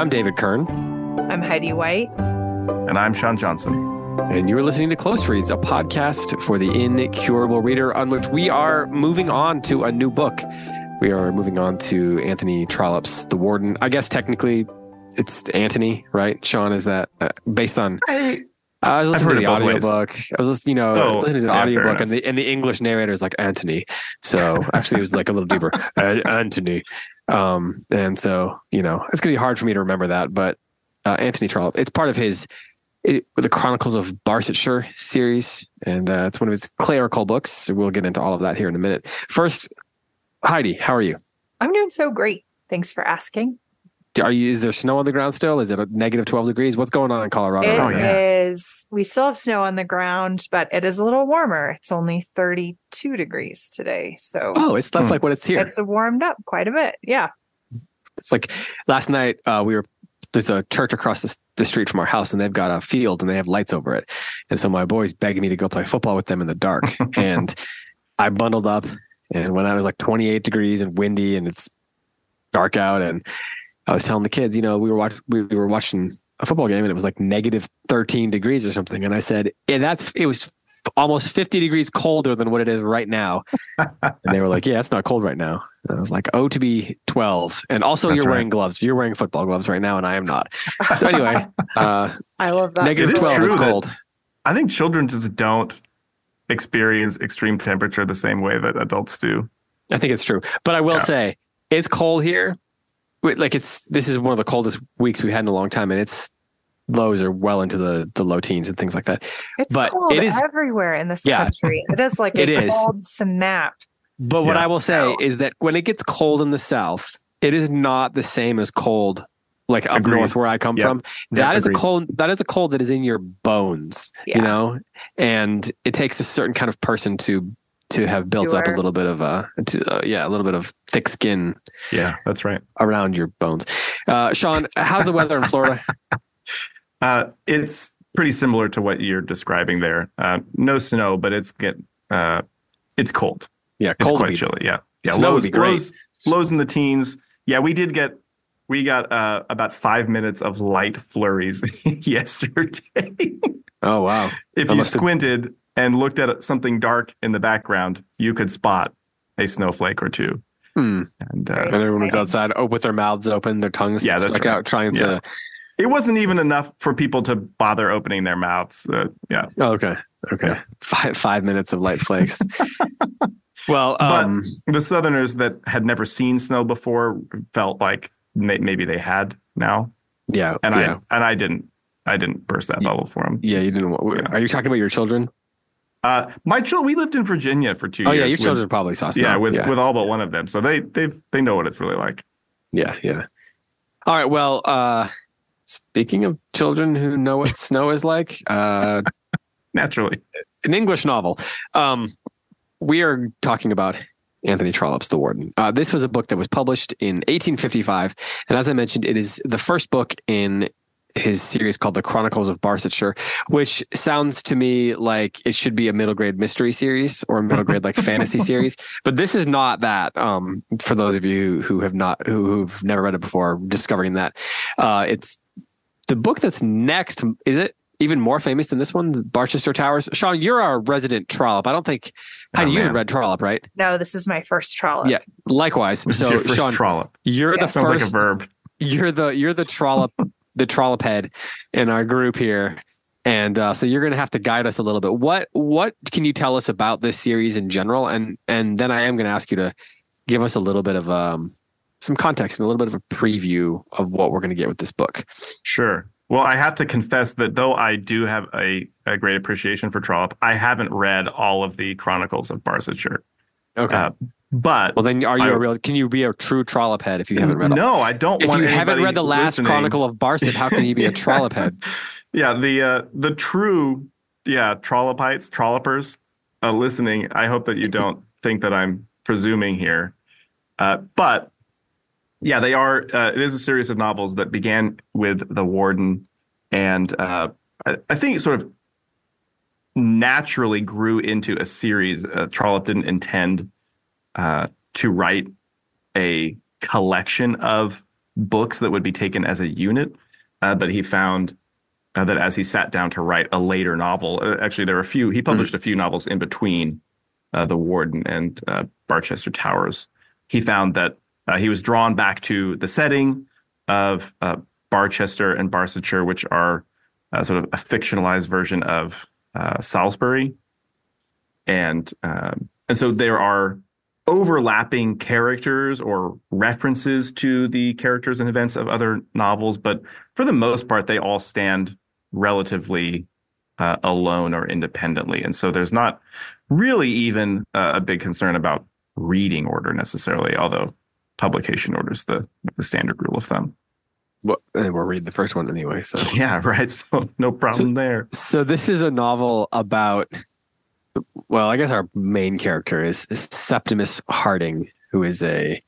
I'm David Kern. I'm Heidi White. And I'm Sean Johnson. And you're listening to Close Reads, a podcast for the incurable reader, on which we are moving on to a new book. We are moving on to Anthony Trollope's The Warden. I guess technically it's Anthony, right? Sean, is that uh, based on. I, I was listening to heard the it both ways. audiobook. I was listening, you know, Oh, listening to the yeah, audiobook, and the and the English narrator is like Anthony. So actually, it was like a little deeper, "Uh, Anthony. Um, and so you know, it's gonna be hard for me to remember that, but uh, Anthony Trollope. It's part of his it, the Chronicles of Barsetshire series, and uh, it's one of his clerical books. So we'll get into all of that here in a minute. First, Heidi, how are you? I'm doing so great. Thanks for asking. Are you? Is there snow on the ground still? Is it a negative twelve degrees? What's going on in Colorado? It is. right now? We still have snow on the ground, but it is a little warmer. It's only 32 degrees today, so Oh, it's that's Hmm. like what it's here. it's warmed up quite a bit. Yeah. It's like last night uh, we were there's a church across the, the street from our house and they've got a field and they have lights over it. And so my boys begged me to go play football with them in the dark. and I bundled up and when I was like 28 degrees and windy and it's dark out and I was telling the kids, you know, we were watch, we, we were watching a football game and it was like negative 13 degrees or something. And I said, yeah, that's it was almost 50 degrees colder than what it is right now. and they were like, yeah, it's not cold right now. And I was like, oh, to be 12. And also, That's you're right. wearing gloves. You're wearing football gloves right now, and I am not. So, anyway, uh, I love that. negative It is 12 is cold. I think children just don't experience extreme temperature the same way that adults do. I think it's true. But I will Yeah. say, it's cold here. Wait, Like, it's this is one of the coldest weeks we've had in a long time, and it's lows are well into the, the low teens and things like that. It's but cold it is- everywhere in this Yeah. country. It is like a It is. cold snap. But what I will say is that when it gets cold in the south, it is not the same as cold like up Agreed. north where I come Yep. from. That Yep, is a cold that is a cold that is in your bones, Yeah. you know? And it takes a certain kind of person to to have built up a little bit of uh, to, uh yeah, a little bit of thick skin Yeah, that's right. around your bones. Uh Sean, how's the weather in Florida? Uh, it's pretty similar to what you're describing there. Uh, no snow, but it's get uh, it's cold. Yeah, cold would quite be- chilly. Yeah, yeah. Snow would be great. lows, lows in the teens. Yeah, we did get we got uh, about five minutes of light flurries yesterday. Oh wow. if That you must have- squinted and looked at something dark in the background, you could spot a snowflake or two. Hmm. And uh, And everyone was outside oh, with their mouths open, their tongues Yeah, that's stuck right. out trying Yeah. to it wasn't even enough for people to bother opening their mouths. Uh, yeah, Oh, okay. Okay. Yeah. Five five minutes of light flakes. well, But- um the Southerners that had never seen snow before felt like maybe they had now, yeah. and yeah. I and I didn't. I didn't burst that bubble for them. Yeah, you didn't. Yeah. Are you talking about your children? Uh, my children, we lived in Virginia for two Oh years. Oh yeah, your with- children probably saw snow. yeah, with yeah, with all but one of them, so they they they know what it's really like. yeah, yeah. All right. Well, uh, speaking of children who know what snow is like, uh, Naturally, an English novel. Um, we are talking about Anthony Trollope's The Warden. Uh, this was a book that was published in 1855, and as I mentioned, it is the first book in his series called The Chronicles of Barsetshire, which sounds to me like it should be a middle grade mystery series or a middle grade like fantasy series. But this is not that. Um, for those of you who have not who, who've never read it before, discovering that uh, it's the book that's next. Is it even more famous than this one, Barchester Towers? Sean, you're our resident Trollope. I don't think. Oh, you haven't read Trollope, right? No, this is my first trollop. Yeah. Likewise. this so, is your first Sean, trollop. you're Yeah. the Sounds first like a verb. you're the you're the trollop the trollop head in our group here. And uh, so you're going to have to guide us a little bit. What what can you tell us about this series in general? And and then i am going to ask you to give us a little bit of um some context and a little bit of a preview of what we're going to get with this book. Sure. Well, I have to confess that though I do have a, a great appreciation for Trollope, I haven't read all of the Chronicles of Barsetshire. okay. Uh, but well then are you I- a real can you be a true trollop head if you haven't read all no, I don't if you haven't read the last listening- chronicle of barset how can you be a trollop head Yeah, the uh, the true yeah trollopites, trollopers uh, listening. I hope that you don't think that I'm presuming here, uh, but yeah, they are. Uh, it is a series of novels that began with the Warden, and uh, I, I think it sort of naturally grew into a series. Uh, Trollope didn't intend uh, to write a collection of books that would be taken as a unit, uh, but he found uh, that as he sat down to write a later novel, uh, actually there are a few. He published a few novels in between uh, the Warden and uh, Barchester Towers. He found that uh, he was drawn back to the setting of uh, Barchester and Barsetshire, which are sort of a fictionalized version of Salisbury, and um, and so there are overlapping characters or references to the characters and events of other novels, but for the most part, they all stand relatively uh, alone or independently. And so there's not really even uh, a big concern about reading order necessarily, although publication order is the, the standard rule of thumb. Well, and we'll read the first one anyway. So yeah, right. So no problem so, there. So this is a novel about well, I guess our main character is, is Septimus Harding, who is a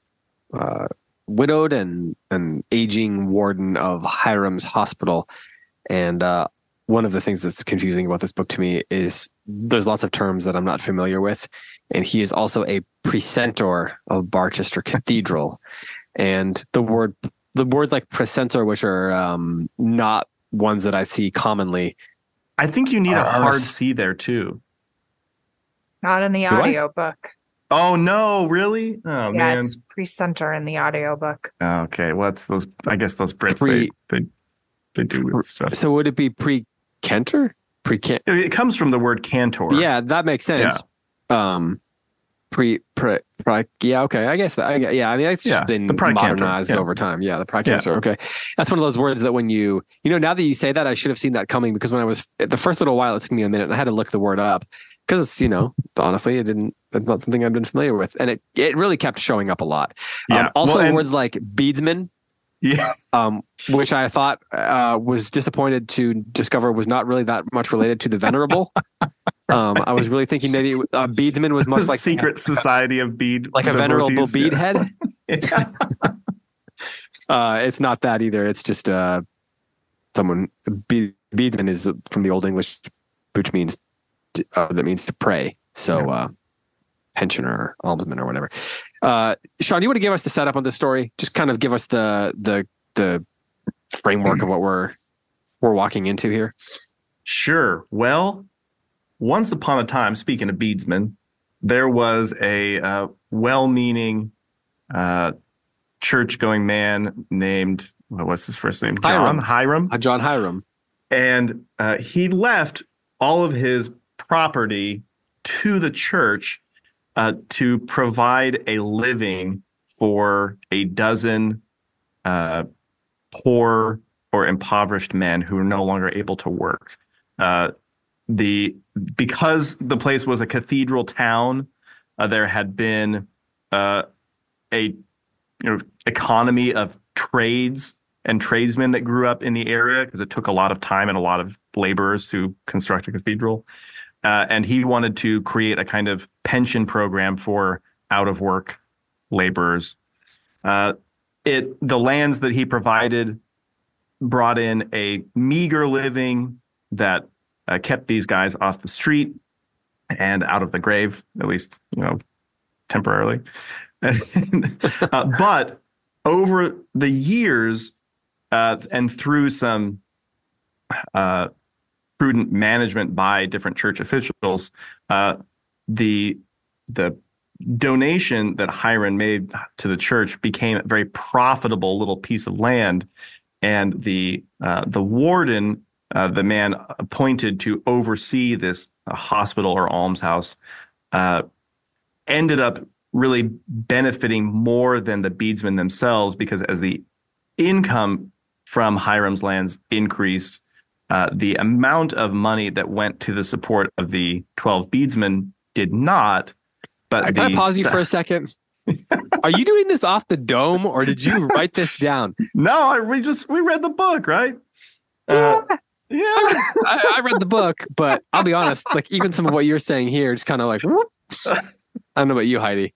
uh, widowed and an aging warden of Hiram's Hospital. And uh, one of the things that's confusing about this book to me is there's lots of terms that I'm not familiar with. And he is also a precentor of Barchester Cathedral. And the word, the words like precentor, which are um, not ones that I see commonly. I think you need a hard C there too. Not in the audiobook. Oh no, really? Oh yeah, man. it's pre-center in the audiobook. Okay, what's well, those I guess those Brits pre, they, they they do stuff. So would it be pre-Kenter? Pre-Kent? It comes from the word cantor. Yeah, that makes sense. Yeah. Um pre pre, pre yeah okay i guess that I, yeah i mean it's yeah, been modernized yeah. over time yeah the precancer yeah. okay that's one of those words that when you you know now that you say that i should have seen that coming because when i was the first little while it took me a minute and i had to look the word up because you know honestly it didn't it's not something i've been familiar with. And it it really kept showing up a lot. Yeah. Um, also well, and, words like beadsman yeah. um which i thought uh, was disappointed to discover was not really that much related to the venerable. Um i was really thinking maybe uh, beadsman was much like secret society of bead like a venerable bead head uh it's not that either. It's just uh someone be, beadsman is from the old english which means uh, that means to pray. So, uh, pensioner or almsman or whatever. Uh, Sean, do you want to give us the setup on this story? Just kind of give us the the the framework of what we're we're walking into here. Sure. Well, once upon a time, speaking of beadsmen, there was a uh, well-meaning uh, church-going man named what was his first name? John Hiram. Hiram. Uh, John Hiram. And uh, he left all of his property to the church uh, to provide a living for a dozen uh, poor or impoverished men who are no longer able to work. Uh, the because the place was a cathedral town, uh, there had been uh, a you know economy of trades and tradesmen that grew up in the area because it took a lot of time and a lot of laborers to construct a cathedral. Uh, and he wanted to create a kind of pension program for out of work laborers. Uh, it the lands that he provided brought in a meager living that uh, kept these guys off the street and out of the grave, at least you know temporarily. Uh, but over the years uh, and through some uh, prudent management by different church officials, uh, the the donation that Hiram made to the church became a very profitable little piece of land, and the uh, the warden, uh, the man appointed to oversee this uh, hospital or almshouse, uh, ended up really benefiting more than the beadsmen themselves because as the income from Hiram's lands increased, uh, the amount of money that went to the support of the 12 beadsmen did not. But I gotta pause you for a second. Are you doing this off the dome or did you write this down? No, I, we just we read the book, right? Uh, yeah, I, I, read the book, but I'll be honest. Like even some of what you're saying here, it's kind of like I don't know about you, Heidi.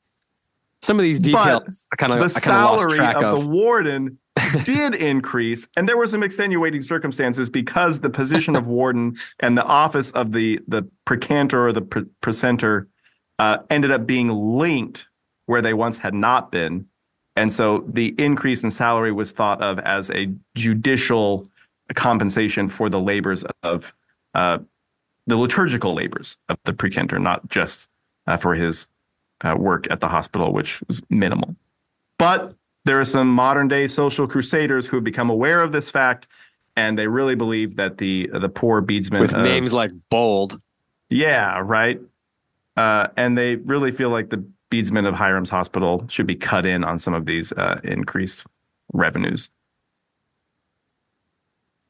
Some of these details, but I kind of the I salary lost track of, of the warden did increase, and there were some extenuating circumstances because the position of warden and the office of the the precantor or the pre- precentor uh, ended up being linked where they once had not been. and so the increase in salary was thought of as a judicial compensation for the labors of uh, the liturgical labors of the precentor, not just uh, for his uh, work at the hospital, which was minimal. But there are some modern day social crusaders who have become aware of this fact, and they really believe that the the poor beadsmen with of- names like Bold. yeah, right. Uh, and they really feel like the beadsmen of Hiram's hospital should be cut in on some of these uh, increased revenues.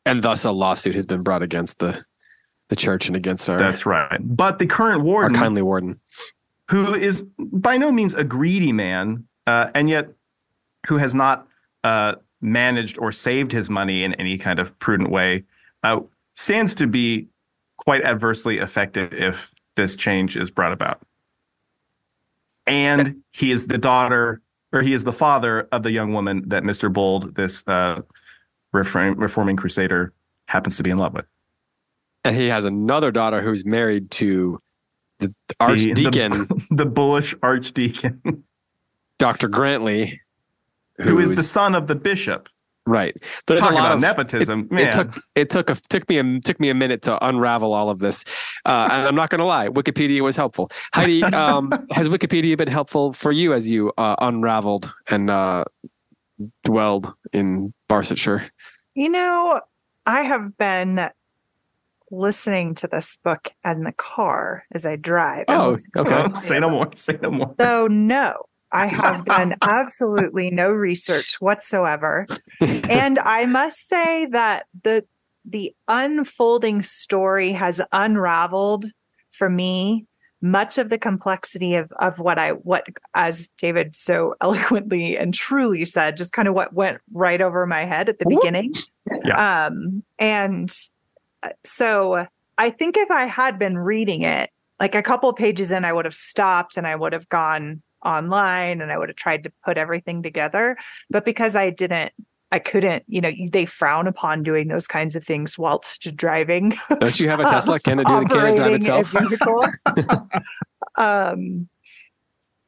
And thus a lawsuit has been brought against the the church and against our, That's right. But the current warden, our kindly warden. who is by no means a greedy man, uh, and yet who has not uh, managed or saved his money in any kind of prudent way, uh, stands to be quite adversely affected if this change is brought about. And he is the daughter, or he is the father of the young woman that Mr. Bold, this uh, reform, reforming crusader, happens to be in love with. And he has another daughter who's married to the The- archdeacon, the, the bullish archdeacon, Dr. Grantly, who is the son of the bishop. right. But there's Talk a lot about of nepotism, It, man. it took it took a took me a took me a minute to unravel all of this, uh, and I'm not going to lie. Wikipedia was helpful. Heidi, um, has Wikipedia been helpful for you as you uh, unraveled and uh, dwelled in Barsetshire? You know, I have been listening to this book in the car as I drive. Oh, okay. say no more. Say no more. So no, I have done absolutely no research whatsoever. and I must say that the the unfolding story has unraveled for me much of the complexity of of what I what as David so eloquently and truly said, just kind of what went right over my head at the beginning. Um and uh, so I think if I had been reading it, like a couple of pages in, I would have stopped and I would have gone online and I would have tried to put everything together. But because I didn't, I couldn't, you know, they frown upon doing those kinds of things whilst driving. Don't you have a Tesla? Can it do? Can it drive itself? um,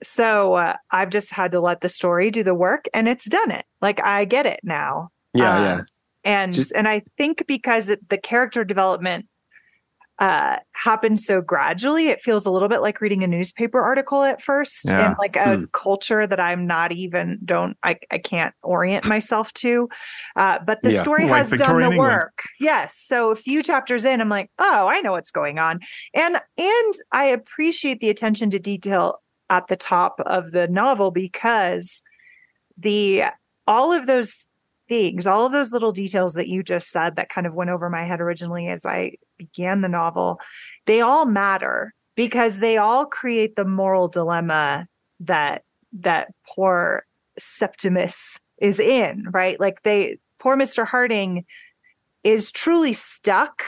so uh, I've just had to let the story do the work, and it's done it. Like I get it now. Yeah, Um, yeah. and Just- and I think because it, the character development uh happens so gradually it feels a little bit like reading a newspaper article at first Yeah. in like a Hmm. culture that i'm not even don't i, I can't orient myself to uh but the Yeah. story Like has done Victorian the England. work yes so a few chapters in i'm like oh i know what's going on and and i appreciate the attention to detail at the top of the novel because the all of those things, all of those little details that you just said that kind of went over my head originally as I began the novel, they all matter because they all create the moral dilemma that that poor Septimus is in, right? Like they poor Mr. Harding is truly stuck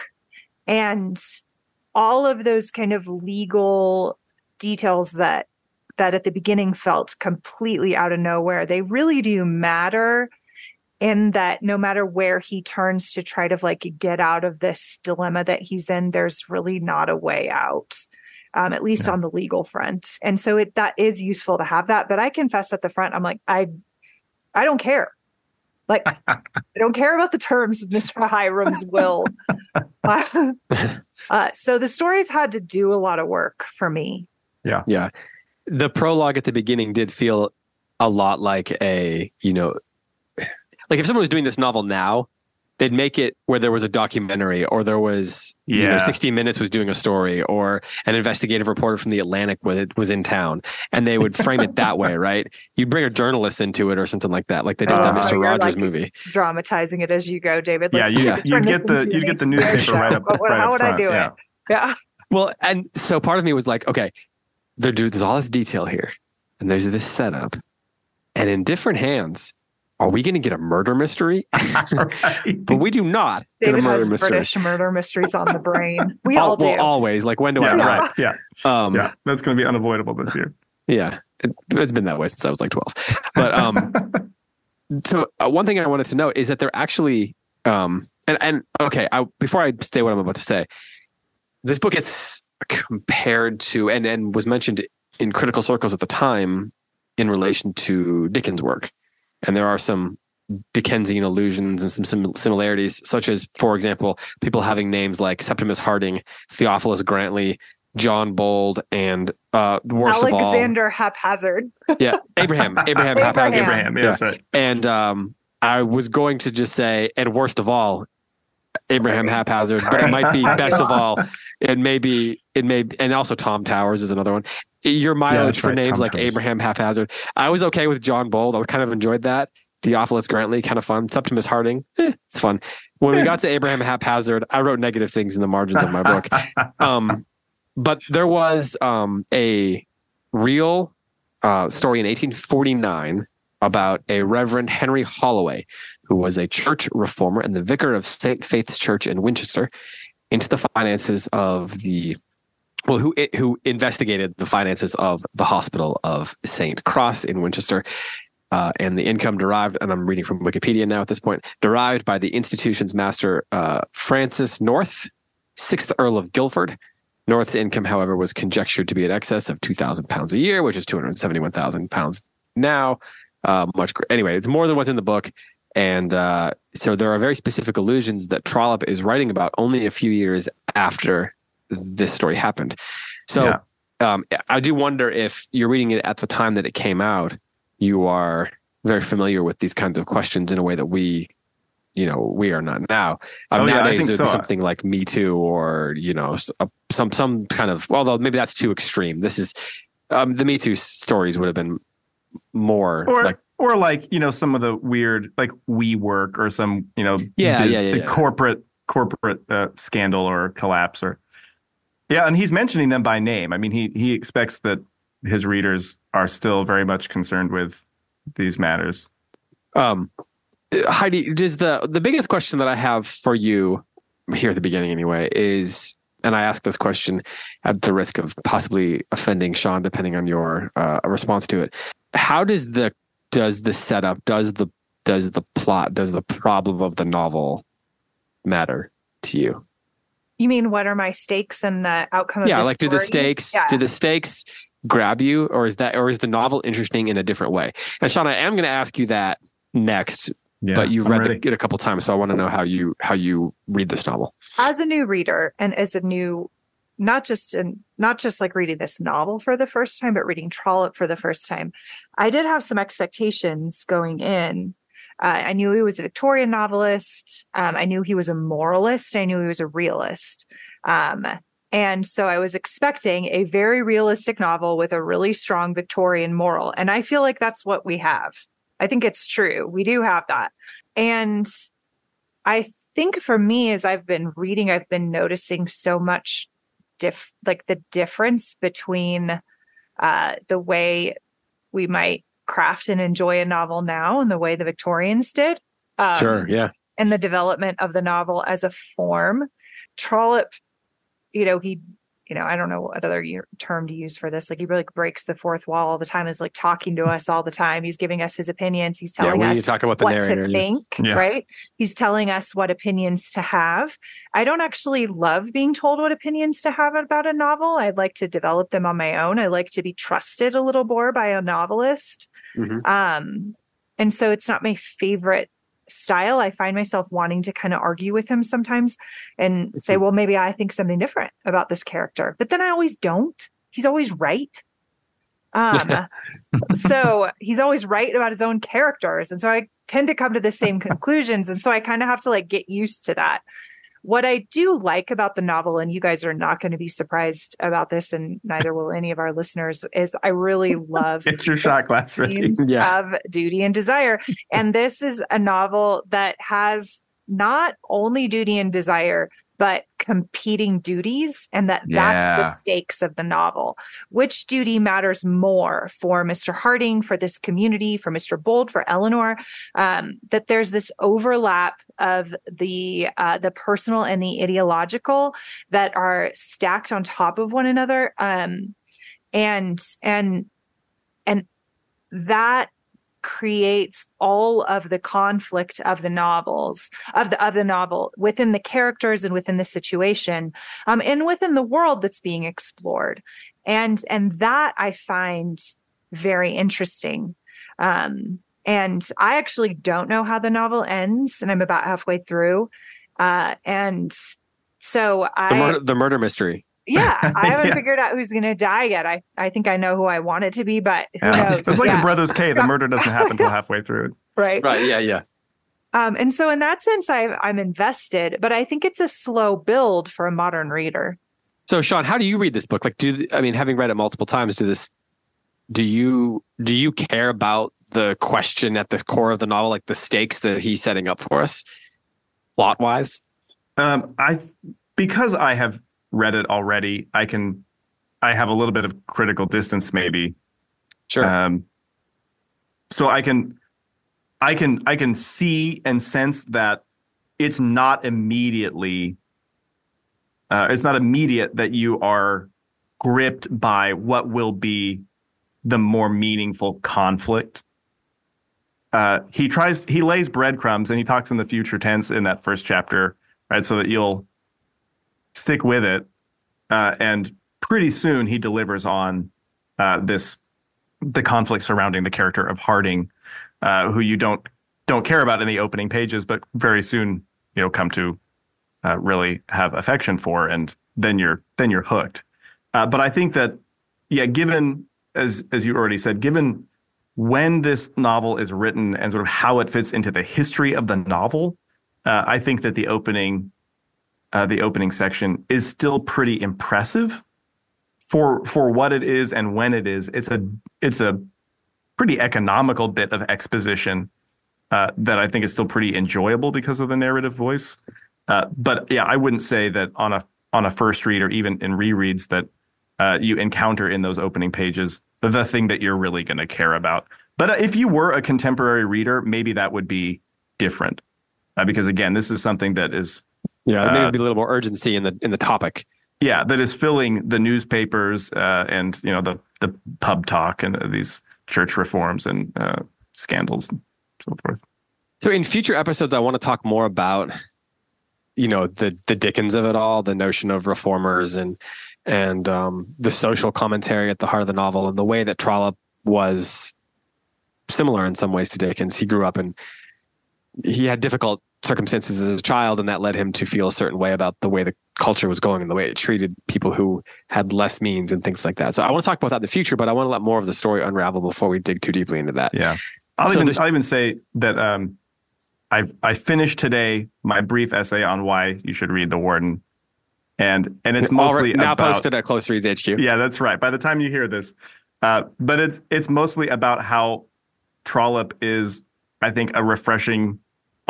and all of those kind of legal details that that at the beginning felt completely out of nowhere they really do matter in that no matter where he turns to try to like get out of this dilemma that he's in there's really not a way out um, at least Yeah. on the legal front and so it that is useful to have that but i confess at the front i'm like i i don't care like i don't care about the terms of mr hiram's will uh, so the stories had to do a lot of work for me Yeah. Yeah. The prologue at the beginning did feel a lot like a, you know, like if someone was doing this novel now, they'd make it where there was a documentary or there was, you know, Yeah. 60 Minutes was doing a story or an investigative reporter from the Atlantic was, was in town and they would frame it that way, right? You'd bring a journalist into it or something like that, like they did Uh, that Mr. Rogers like- movie. dramatizing it as you go david Yeah, you, Yeah. you get the into you get the newspaper show, right up. but right how up would I front, do it? yeah. yeah Well, and so part of me was like, okay, there, there's all this detail here, and there's this setup, and in different hands, are we going to get a murder mystery? Right. but we do not get a david murder has mystery. british murder mysteries on the brain we Al- all do well, always. Like, when do yeah, I? Yeah. right. Yeah, Um, yeah. That's going to be unavoidable this year. yeah. It, it's been that way since I was like 12. But um, so uh, one thing I wanted to know is that they're actually, um, and, and okay, I, before I say what I'm about to say, this book is compared to, and, and was mentioned in critical circles at the time in relation to Dickens' work. And there are some Dickensian allusions and some similarities, such as, for example, people having names like Septimus Harding, Theophilus Grantly, John Bold, and uh, worst Alexander of all, Alexander Haphazard. yeah, Abraham, Abraham, Abraham. Haphazard. Abraham. Yeah, Yeah. that's right. And um, I was going to just say, and worst of all, Abraham Haphazard, but it might be best of all. It may be, it may, and also Tom Towers is another one. Your mileage that's for right, names Tom like Towers. Abraham Haphazard. I was okay with John Bold. I kind of enjoyed that. Theophilus Grantly, kind of fun. Septimus Harding, eh, it's fun. When we got to Abraham Haphazard, I wrote negative things in the margins of my book. Um, but there was um, a real uh, story in 1849 about a Reverend Henry Holloway, who was a church reformer and the vicar of St. Faith's Church in Winchester, into the finances of the well, who who investigated the finances of the Hospital of St. Cross in Winchester. Uh, and the income derived, and I'm reading from Wikipedia now at this point, derived by the institution's master, uh, Francis North, sixth Earl of Guildford. North's income, however, was conjectured to be in excess of two thousand pounds a year, which is two hundred seventy-one thousand pounds now. Uh, much anyway, it's more than what's in the book, and uh, so there are very specific allusions that Trollope is writing about only a few years after this story happened. So Yeah. um, I do wonder if you're reading it at the time that it came out, you are very familiar with these kinds of questions in a way that we, you know, we are not now. Um, Oh, yeah, I nowadays, think would be so. something like Me Too or you know a- some some kind of. Although maybe that's too extreme. This is um, the Me Too stories would have been more or like or like you know some of the weird like WeWork or some you know Yeah, yeah, yeah, yeah. corporate corporate uh, scandal or collapse or yeah and he's mentioning them by name i mean he he expects that his readers are still very much concerned with these matters Um, Heidi, does the the biggest question that I have for you here at the beginning, anyway, is, and I ask this question at the risk of possibly offending Sean, depending on your uh, response to it. How does the does the setup, does the does the plot, does the problem of the novel matter to you? You mean what are my stakes and the outcome of this? yeah, the like do the stakes Yeah. do the stakes grab you, or is that or is the novel interesting in a different way? And Sean, I am going to ask you that next yeah but you've I'm read ready. the, it a couple times, so I want to know how you how you read this novel. as a new reader and as a new not just in not just like reading this novel for the first time but reading trollope for the first time i did have some expectations going in uh, i knew he was a victorian novelist. Um, i knew he was a moralist. I knew he was a realist. Um, and so i was expecting a very realistic novel with a really strong victorian moral. And i feel like that's what we have. I think it's true. We do have that. And I think for me, as I've been reading, I've been noticing so much diff like the difference between uh, the way we might craft and enjoy a novel now in the way the Victorians did. Um, yeah. and the development of the novel as a form. Trollope, you know, he, you know, I don't know what other year, term to use for this. Like he really breaks the fourth wall all the time. Is like talking to us all the time. He's giving us his opinions. He's telling we us need to talk about the what narrator. to yeah. think, Yeah. right? He's telling us what opinions to have. I don't actually love being told what opinions to have about a novel. I'd like to develop them on my own. I like to be trusted a little more by a novelist. Mhm. Um, and so it's not my favorite style. I find myself wanting to kind of argue with him sometimes and say, well, maybe I think something different about this character. But then I always don't. He's always right. Um, so he's always right about his own characters. And so I tend to come to the same conclusions. And so I kind of have to like get used to that. What I do like about the novel, and you guys are not going to be surprised about this, and neither will any of our listeners, is I really love Get your shot glass ready. Yeah. of duty and desire. And this is a novel that has not only duty and desire, but competing duties, and that that's the stakes of the novel. Which duty matters more for Mr. Harding, for this community, for Mr. Bold, for Eleanor? Um, that there's this overlap of the uh, the personal and the ideological that are stacked on top of one another. Um, and and and that creates all of the conflict of the novels of the of the novel within the characters and within the situation um and within the world that's being explored and and that i find very interesting um and I actually don't know how the novel ends, and I'm about halfway through. Uh, and so I The murder, the murder mystery. Yeah, I haven't Yeah. figured out who's going to die yet. I, I think I know who I want it to be, but who Yeah. knows? It's like Yeah, the Brothers K. The murder doesn't happen until halfway through. right? Right. Yeah. Yeah. Um, and so in that sense, I, I'm invested, but I think it's a slow build for a modern reader. So, Sean, how do you read this book? Like, do I mean, having read it multiple times, do this? Do you do you care about the question at the core of the novel, like the stakes that he's setting up for us, plot wise? Um, I because I have read it already. I can. I have a little bit of critical distance, maybe. Sure. Um, so I can, I can, I can see and sense that it's not immediately, uh, it's not immediate that you are gripped by what will be the more meaningful conflict. Uh, he tries, he lays breadcrumbs and he talks in the future tense in that first chapter, right? So that you'll stick with it. Uh, and pretty soon he delivers on uh, this the conflict surrounding the character of Harding, uh, who you don't don't care about in the opening pages, but very soon you know come to uh, really have affection for, and then you're then you're hooked. Uh, but I think that yeah, given as as you already said, given when this novel is written and sort of how it fits into the history of the novel, uh, I think that the opening uh, the opening section is still pretty impressive for for what it is and when it is. It's a it's a pretty economical bit of exposition uh, that I think is still pretty enjoyable because of the narrative voice. Uh, but yeah, I wouldn't say that on a on a first read or even in rereads that uh, you encounter in those opening pages the thing that you're really going to care about. But uh, if you were a contemporary reader, maybe that would be different uh, because again, this is something that is yeah. uh, Maybe a little more urgency in the in the topic. yeah, that is filling the newspapers uh, and you know the the pub talk and uh, these church reforms and uh, scandals and so forth. So in future episodes, I want to talk more about, you know, the the Dickens of it all, the notion of reformers and and um, the social commentary at the heart of the novel, and the way that Trollope was similar in some ways to Dickens. He grew up and he had difficult circumstances as a child, and that led him to feel a certain way about the way the culture was going and the way it treated people who had less means and things like that. So I want to talk about that in the future, but I want to let more of the story unravel before we dig too deeply into that. Yeah, I'll So even this- I'll even say that um, I I finished today my brief essay on why you should read The Warden, and and it's mostly now about posted at Close Reads HQ. Yeah, that's right. By the time you hear this, uh, but it's it's mostly about how Trollope is, I think, a refreshing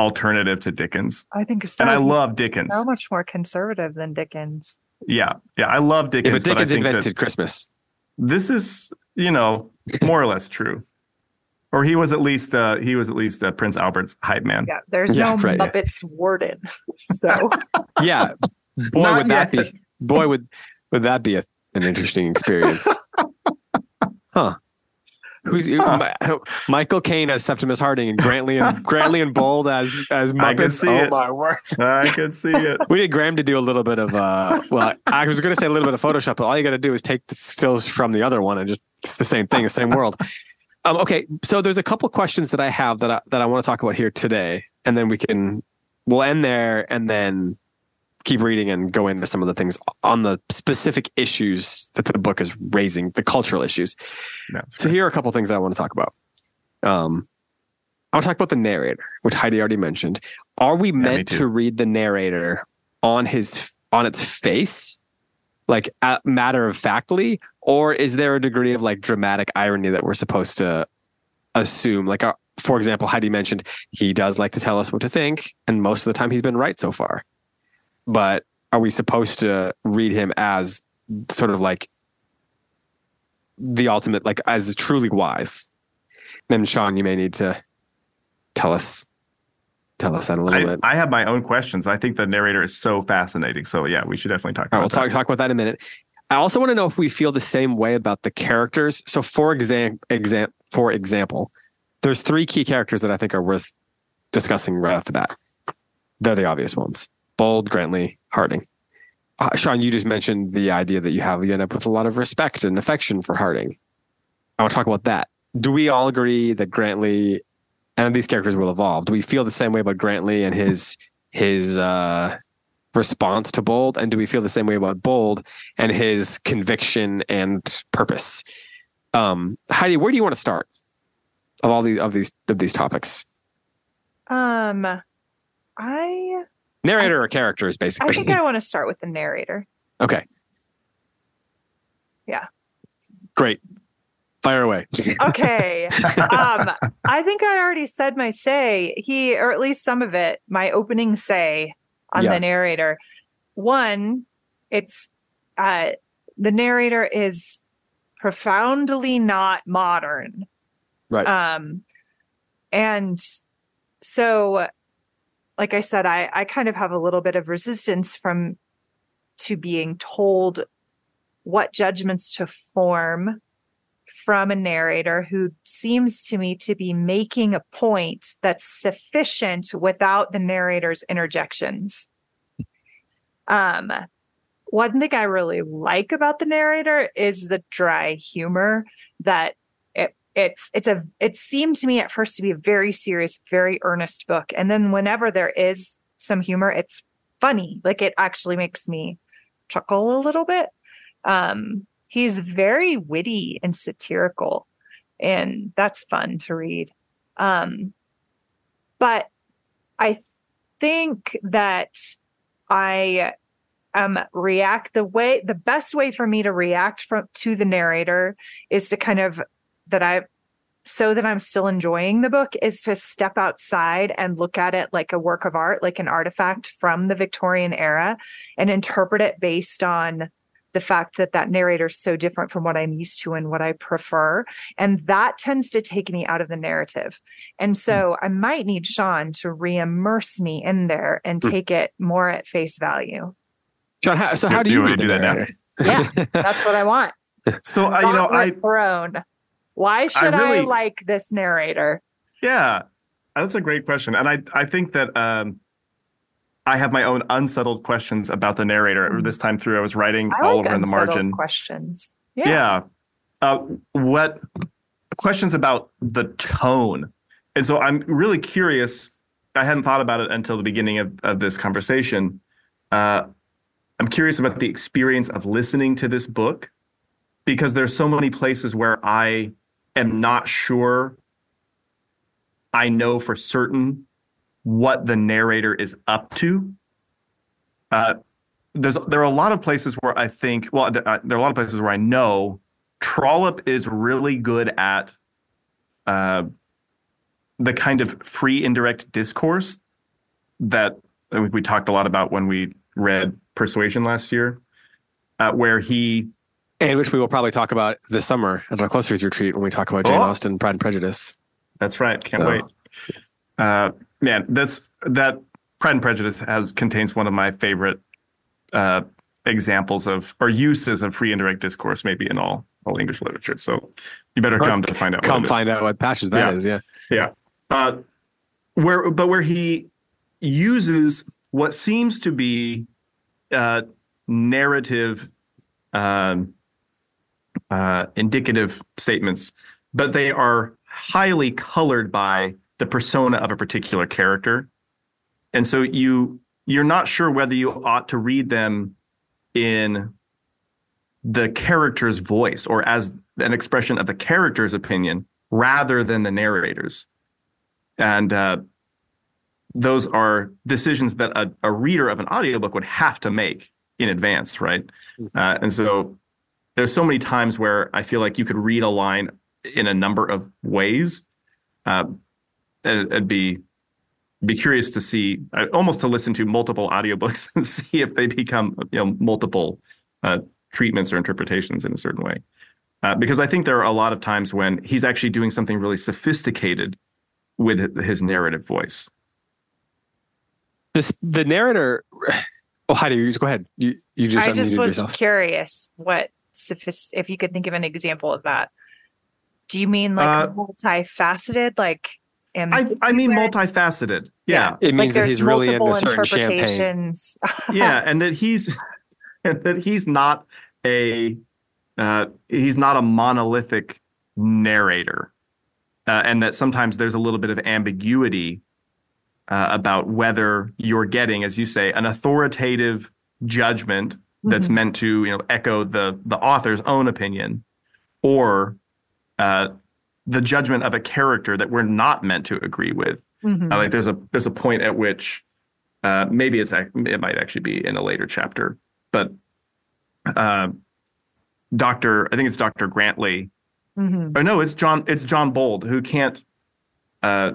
alternative to Dickens, I think so. and I love Dickens. so much more conservative than Dickens. Yeah, yeah, I love Yeah, Dickens, but but, I Dickens think invented that Christmas. this is, you know, more or less true. Or he was at least uh, he was at least uh, Prince Albert's hype man. Yeah, there's Yeah, no right, yeah. Muppets warden. So Yeah, boy, Not would that be boy would would that be a, an interesting experience? huh? Who's Huh. Mi- Michael Caine as Septimus Harding and Grantly and Grantly and Bold as as I can Muppets? see oh it. my word! I could see it. We need Graham to do a little bit of uh. Well, I was going to say a little bit of Photoshop, but all you got to do is take the stills from the other one and just it's the same thing, the same world. Um, okay, so there's a couple questions that I have that I, that I want to talk about here today, and then we can we'll end there and then keep reading and go into some of the things on the specific issues that the book is raising, the cultural issues. No, So here are a couple things I want to talk about. Um, I want to talk about the narrator, which Heidi already mentioned. Are we me meant too. to read the narrator on his on its face, like at matter of factly, or is there a degree of like dramatic irony that we're supposed to assume? Like, uh, for example, Heidi mentioned he does like to tell us what to think, and most of the time he's been right so far. But are we supposed to read him as sort of like the ultimate, like as truly wise? Then Sean, you may need to tell us tell us that a little I, bit. I have my own questions. I think the narrator is so fascinating. So yeah, we should definitely talk about right, we'll that. talk talk about that in a minute. I also want to know if we feel the same way about the characters. So, for exam, exam, for example, there's three key characters that I think are worth discussing right off the bat. They're the obvious ones: Bold, Grantly, Harding. Uh, Sean, you just mentioned the idea that you have you end up with a lot of respect and affection for Harding. I want to talk about that. Do we all agree that Grantly and these characters will evolve. Do we feel the same way about Grantly and his his uh, response to Bold, and do we feel the same way about Bold and his conviction and purpose? Um, Heidi, where do you want to start of all these of these of these topics? Um, I Narrator or characters, basically. I think I want to start with the narrator. okay. Yeah. Great. Fire away. Okay. um, I think I already said my say. He, or at least some of it, my opening say on Yeah. the narrator. One, it's uh, the narrator is profoundly not modern. Right. Um, and so, like I said, I I kind of have a little bit of resistance from to being told what judgments to form from a narrator who seems to me to be making a point that's sufficient without the narrator's interjections. Um, one thing I really like about the narrator is the dry humor that it's it's a it seemed to me at first to be a very serious, very earnest book. And then whenever there is some humor, it's funny. Like it actually makes me chuckle a little bit. Um, he's very witty and satirical, and that's fun to read. Um, but I think that I um react the way the best way for me to react from to the narrator is to kind of that I so that I'm still enjoying the book is to step outside and look at it like a work of art, like an artifact from the Victorian era, and interpret it based on the fact that that narrator is so different from what I'm used to and what I prefer. And that tends to take me out of the narrative. And so I might need Sean to re immerse me in there and Mm. take it more at face value. John, how, so how do you, you wanna do that now? Yeah, that's what I want. So I, you know, I Gauntlet thrown. Why should I, really- like this narrator? yeah, that's a great question, and I I think that um, I have my own unsettled questions about the narrator. This time through, I was writing I all like over in the margin. questions. Yeah. Yeah. Uh, what questions about the tone? And so I'm really curious. I hadn't thought about it until the beginning of, of this conversation. Uh, I'm curious about the experience of listening to this book because there's so many places where I am not sure I know for certain what the narrator is up to. Uh, there's there are a lot of places where I think well th- uh, there are a lot of places where I know Trollope is really good at uh, the kind of free indirect discourse that we talked a lot about when we read Persuasion last year, uh, where he And which we will probably talk about this summer at our Clusters retreat when we talk about Jane Oh. Austen, Pride and Prejudice. That's right. Can't So- wait. Uh, man, that's that Pride and Prejudice has contains one of my favorite uh, examples of or uses of free indirect discourse, maybe in all all English literature. So you better come to find out. Come what it is. find out what passage that Yeah. is. Yeah. Yeah. Uh, where, but where he uses what seems to be uh, narrative, um, uh, indicative statements, but they are highly colored by the persona of a particular character, and so you you're not sure whether you ought to read them in the character's voice or as an expression of the character's opinion rather than the narrator's. And uh, those are decisions that a, a reader of an audiobook would have to make in advance, right? Uh, and so there's so many times where I feel like you could read a line in a number of ways. Uh, it- it'd be be curious to see, uh, almost to listen to multiple audiobooks and see if they become you know multiple uh, treatments or interpretations in a certain way. Uh, because I think there are a lot of times when he's actually doing something really sophisticated with his narrative voice. This the narrator. Oh, Heidi, you just go ahead. You you just I just was yourself. curious what sophist- if you could think of an example of that. Do you mean like Uh, multifaceted, like I, I mean multifaceted. Yeah. It like means that there's he's really into multiple certain champagne. interpretations. Yeah. And that he's and that he's not a uh, he's not a monolithic narrator. uh, and that sometimes there's a little bit of ambiguity uh, about whether you're getting, as you say, an authoritative judgment that's Mhm. meant to you know echo the the author's own opinion, or uh, the judgment of a character that we're not meant to agree with. Mhm. Uh, like there's a there's a point at which uh, maybe it's it might actually be in a later chapter, but uh, Doctor I think it's Doctor Grantly Mhm. or no, it's John. It's John Bold who can't. Uh,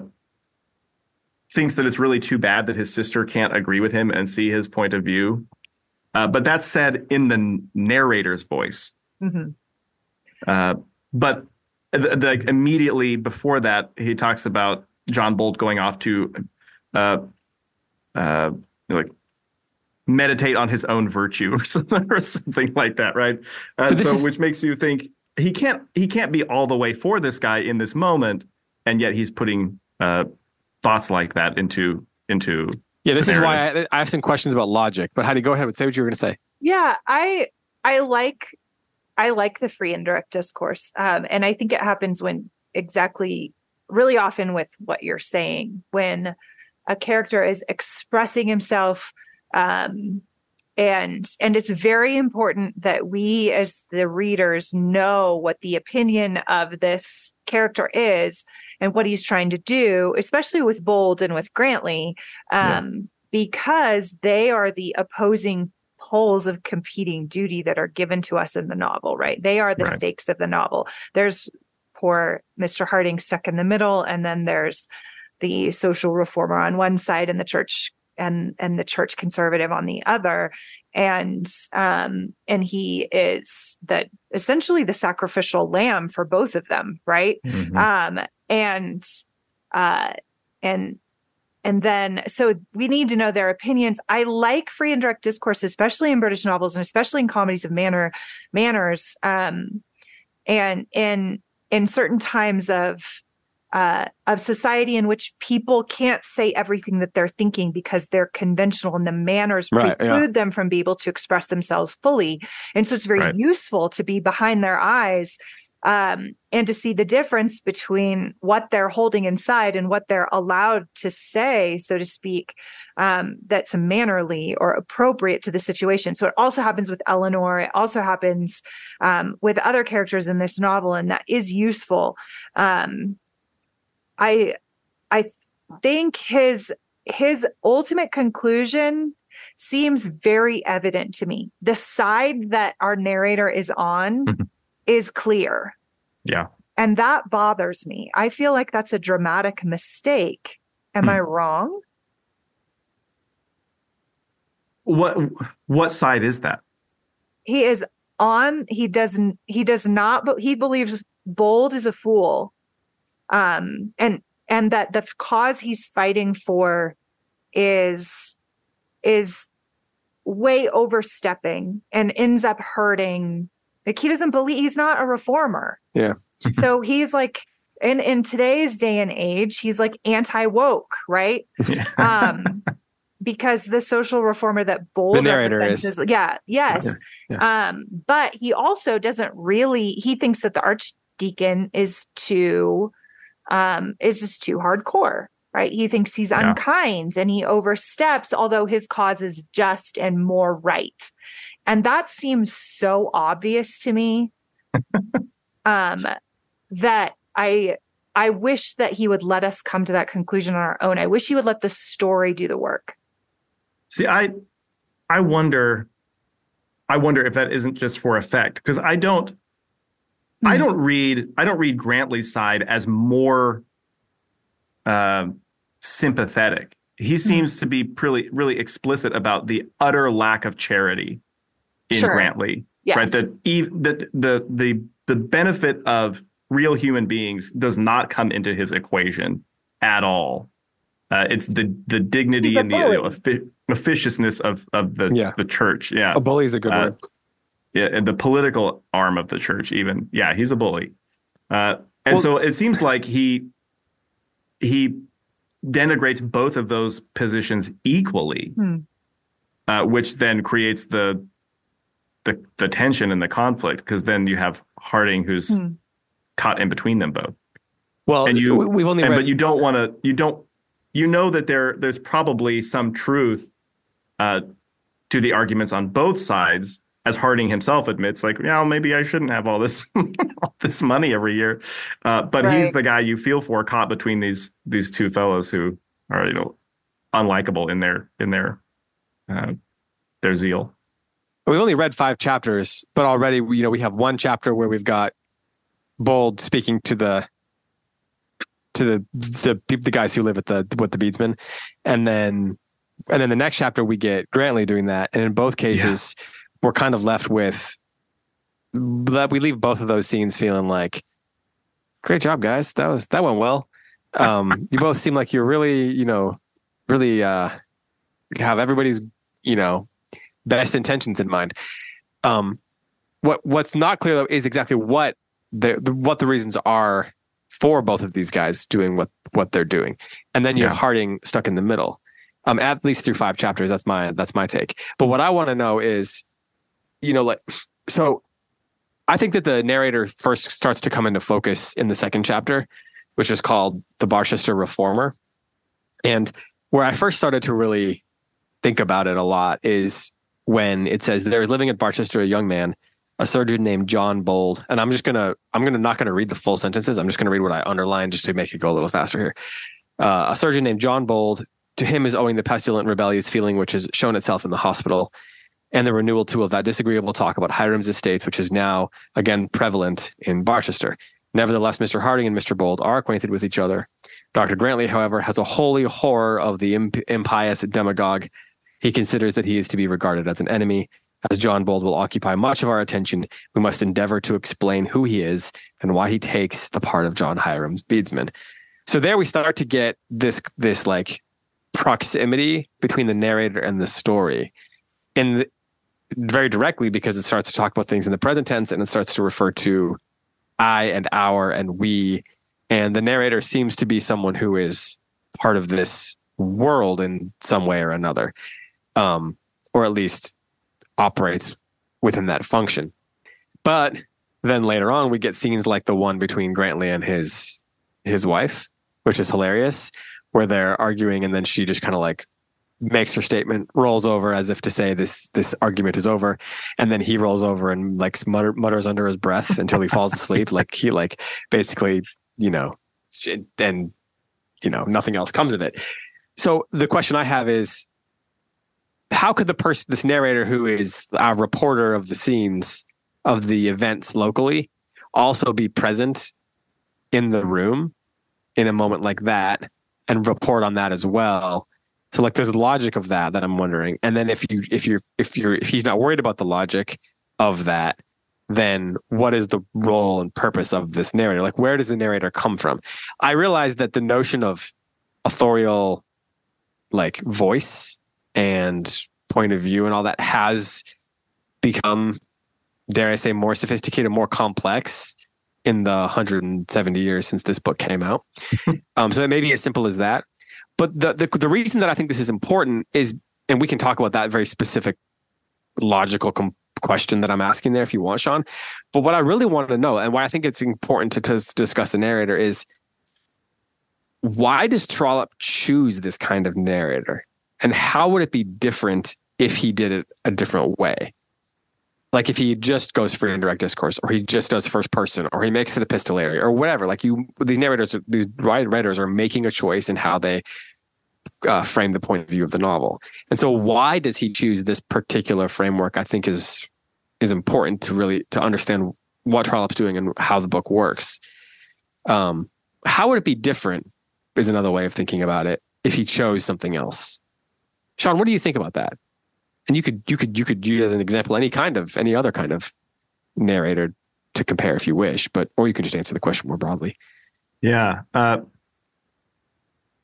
thinks that it's really too bad that his sister can't agree with him and see his point of view. Uh, but that's said in the narrator's voice. Mhm. Uh, but the, the, immediately before that, he talks about John Bold going off to, uh, uh, like meditate on his own virtue or something, or something like that, right? Uh, So so, is- which makes you think he can't he can't be all the way for this guy in this moment, and yet he's putting uh, thoughts like that into into Yeah, this is why. I, I have some questions about logic. But Heidi, go ahead and say what you were going to say. Yeah, I I like I like the free and direct discourse, um, and I think it happens when exactly really often with what you're saying when a character is expressing himself um, and and it's very important that we as the readers know what the opinion of this character is and what he's trying to do especially with bold and with grantly um, because they are the opposing poles of competing duty that are given to us in the novel right? They are the Right. stakes of the novel. There's poor mr harding stuck in the middle and then there's the social reformer on one side and the church and and the church conservative on the other. And um and he is that essentially the sacrificial lamb for both of them right? Um and uh and and then so we need to know their opinions i like free and direct discourse especially in british novels and especially in comedies of manner manners um and in in certain times of uh, of society in which people can't say everything that they're thinking because they're conventional and the manners Right, preclude yeah. them from being able to express themselves fully. And so it's very Right. useful to be behind their eyes um, and to see the difference between what they're holding inside and what they're allowed to say, so to speak, um, that's mannerly or appropriate to the situation. So it also happens with Eleanor. It also happens um, with other characters in this novel, and that is useful. Um, I I think his his ultimate conclusion seems very evident to me. The side that our narrator is on Mhm. Is clear. Yeah. And that bothers me. I feel like that's a dramatic mistake. Am Hmm. I wrong? What what side is that? He is on he doesn't he does not but he believes bold is a fool. Um and and that the cause he's fighting for is is way overstepping and ends up hurting like he doesn't believe he's not a reformer. Yeah. so he's like in in today's day and age he's like anti-woke right? Um because the social reformer that bold The narrator represents is. is yeah yes. Yeah, um but he also doesn't really he thinks that the archdeacon is too um is just too hardcore right? He thinks he's Yeah. unkind and he oversteps although his cause is just and more right and that seems so obvious to me. Um that i i wish that he would let us come to that conclusion on our own. I wish he would let the story do the work. See, I I wonder I wonder if that isn't just for effect because I don't I Hmm. don't read I don't read Grantly's side as more um sympathetic. He seems to be pretty really explicit about the utter lack of charity in Sure. Grantly. yes Right. That ev- that the the the benefit of real human beings does not come into his equation at all. Uh, it's the the dignity He's a and the you know, bully. officiousness of of the Yeah. the church. Yeah. A bully is a good Uh, word. yeah, and the political arm of the church, even. Yeah, he's a bully. Uh, and Well- so it seems like he he denigrates both of those positions equally, Hmm. uh, which then creates the the the tension and the conflict because then you have Harding who's Hmm. caught in between them both. Well, and you we've only and, read, but you don't want to you don't you know that there there's probably some truth uh, to the arguments on both sides as Harding himself admits, like, yeah, maybe I shouldn't have all this all this money every year. Uh, but right. he's the guy you feel for, caught between these these two fellows who are, you know, unlikable in their in their uh, their zeal. We've only read five chapters, but already you know we have one chapter where we've got Bold speaking to the to the the the guys who live at the with the beadsmen, and then and then the next chapter we get Grantly doing that, and in both cases. Yeah we're kind of left with that we leave both of those scenes feeling like great job guys. That was that went well. Um you both seem like you're really you know really uh have everybody's you know best intentions in mind um what what's not clear though is exactly what the, the what the reasons are for both of these guys doing what what they're doing and then you yeah. have harding stuck in the middle um at least through five chapters that's my that's my take but what i want to know is you know, like, so I think that the narrator first starts to come into focus in the second chapter, which is called The Barchester Reformer. And where I first started to really think about it a lot is when it says there is living at Barchester a young man, a surgeon named John Bold. And I'm just gonna I'm gonna not gonna read the full sentences. I'm just gonna read what I underlined just to make it go a little faster here. Uh, a surgeon named John Bold. To him is owing the pestilent rebellious feeling which has shown itself in the hospital and the renewal too of that disagreeable talk about Hiram's estates, which is now again prevalent in Barchester. Nevertheless, Mr. Harding and Mr. Bold are acquainted with each other. Dr. Grantly, however, has a holy horror of the imp- impious demagogue. He considers that he is to be regarded as an enemy. As John Bold will occupy much of our attention, we must endeavor to explain who he is and why he takes the part of John Hiram's beadsman. So there we start to get this this like proximity between the narrator and the story. And very directly because it starts to talk about things in the present tense and it starts to refer to I and our and we. And the narrator seems to be someone who is part of this world in some way or another, um, or at least operates within that function. But then later on, we get scenes like the one between Grantly and his his wife, which is hilarious, where they're arguing, and then she just kind of like makes her statement, rolls over as if to say this this argument is over, and then he rolls over and like mutter, mutters under his breath until he falls asleep. Like he like basically, you know, and you know nothing else comes of it. So the question I have is, how could the person, this narrator who is a reporter of the scenes of the events locally, also be present in the room in a moment like that and report on that as well? So like there's logic of that that I'm wondering. And then if you if you're if you're if he's not worried about the logic of that, then what is the role and purpose of this narrator? Like where does the narrator come from? I realize that the notion of authorial like voice and point of view and all that has become dare I say more sophisticated, more complex in the 170 years since this book came out. um, so it may be as simple as that. But the, the the reason that I think this is important is, and we can talk about that very specific logical question that I'm asking there if you want, Sean. But what I really want to know, and why I think it's important to, to discuss the narrator, is why does Trollope choose this kind of narrator, and how would it be different if he did it a different way? like if he just goes free and direct discourse or he just does first person or he makes it epistolary or whatever. Like you these narrators these writers are making a choice in how they uh, frame the point of view of the novel. And so why does he choose this particular framework i think is is important to really to understand what Trollope's doing and how the book works. Um how would it be different is another way of thinking about it if he chose something else sean what do you think about that and you could you could you could use as an example any kind of any other kind of narrator to compare if you wish, but or you could just answer the question more broadly. Yeah, uh,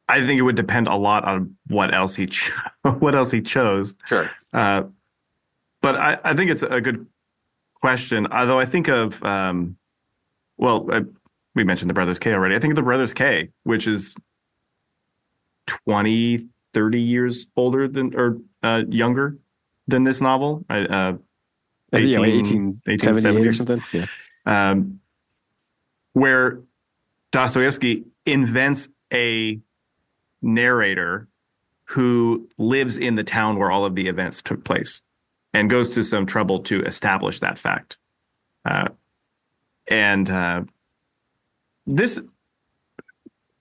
I think it would depend a lot on what else he cho- what else he chose. Sure, uh, but I, I think it's a good question. Although I think of um, well, I, we mentioned the Brothers K already. I think of the Brothers K, which is 20, 30 years older than or uh, younger than this novel. Uh, 18, yeah, 18, 1870 or something. Yeah. Um, where Dostoevsky invents a narrator who lives in the town where all of the events took place and goes to some trouble to establish that fact. Uh, and uh, this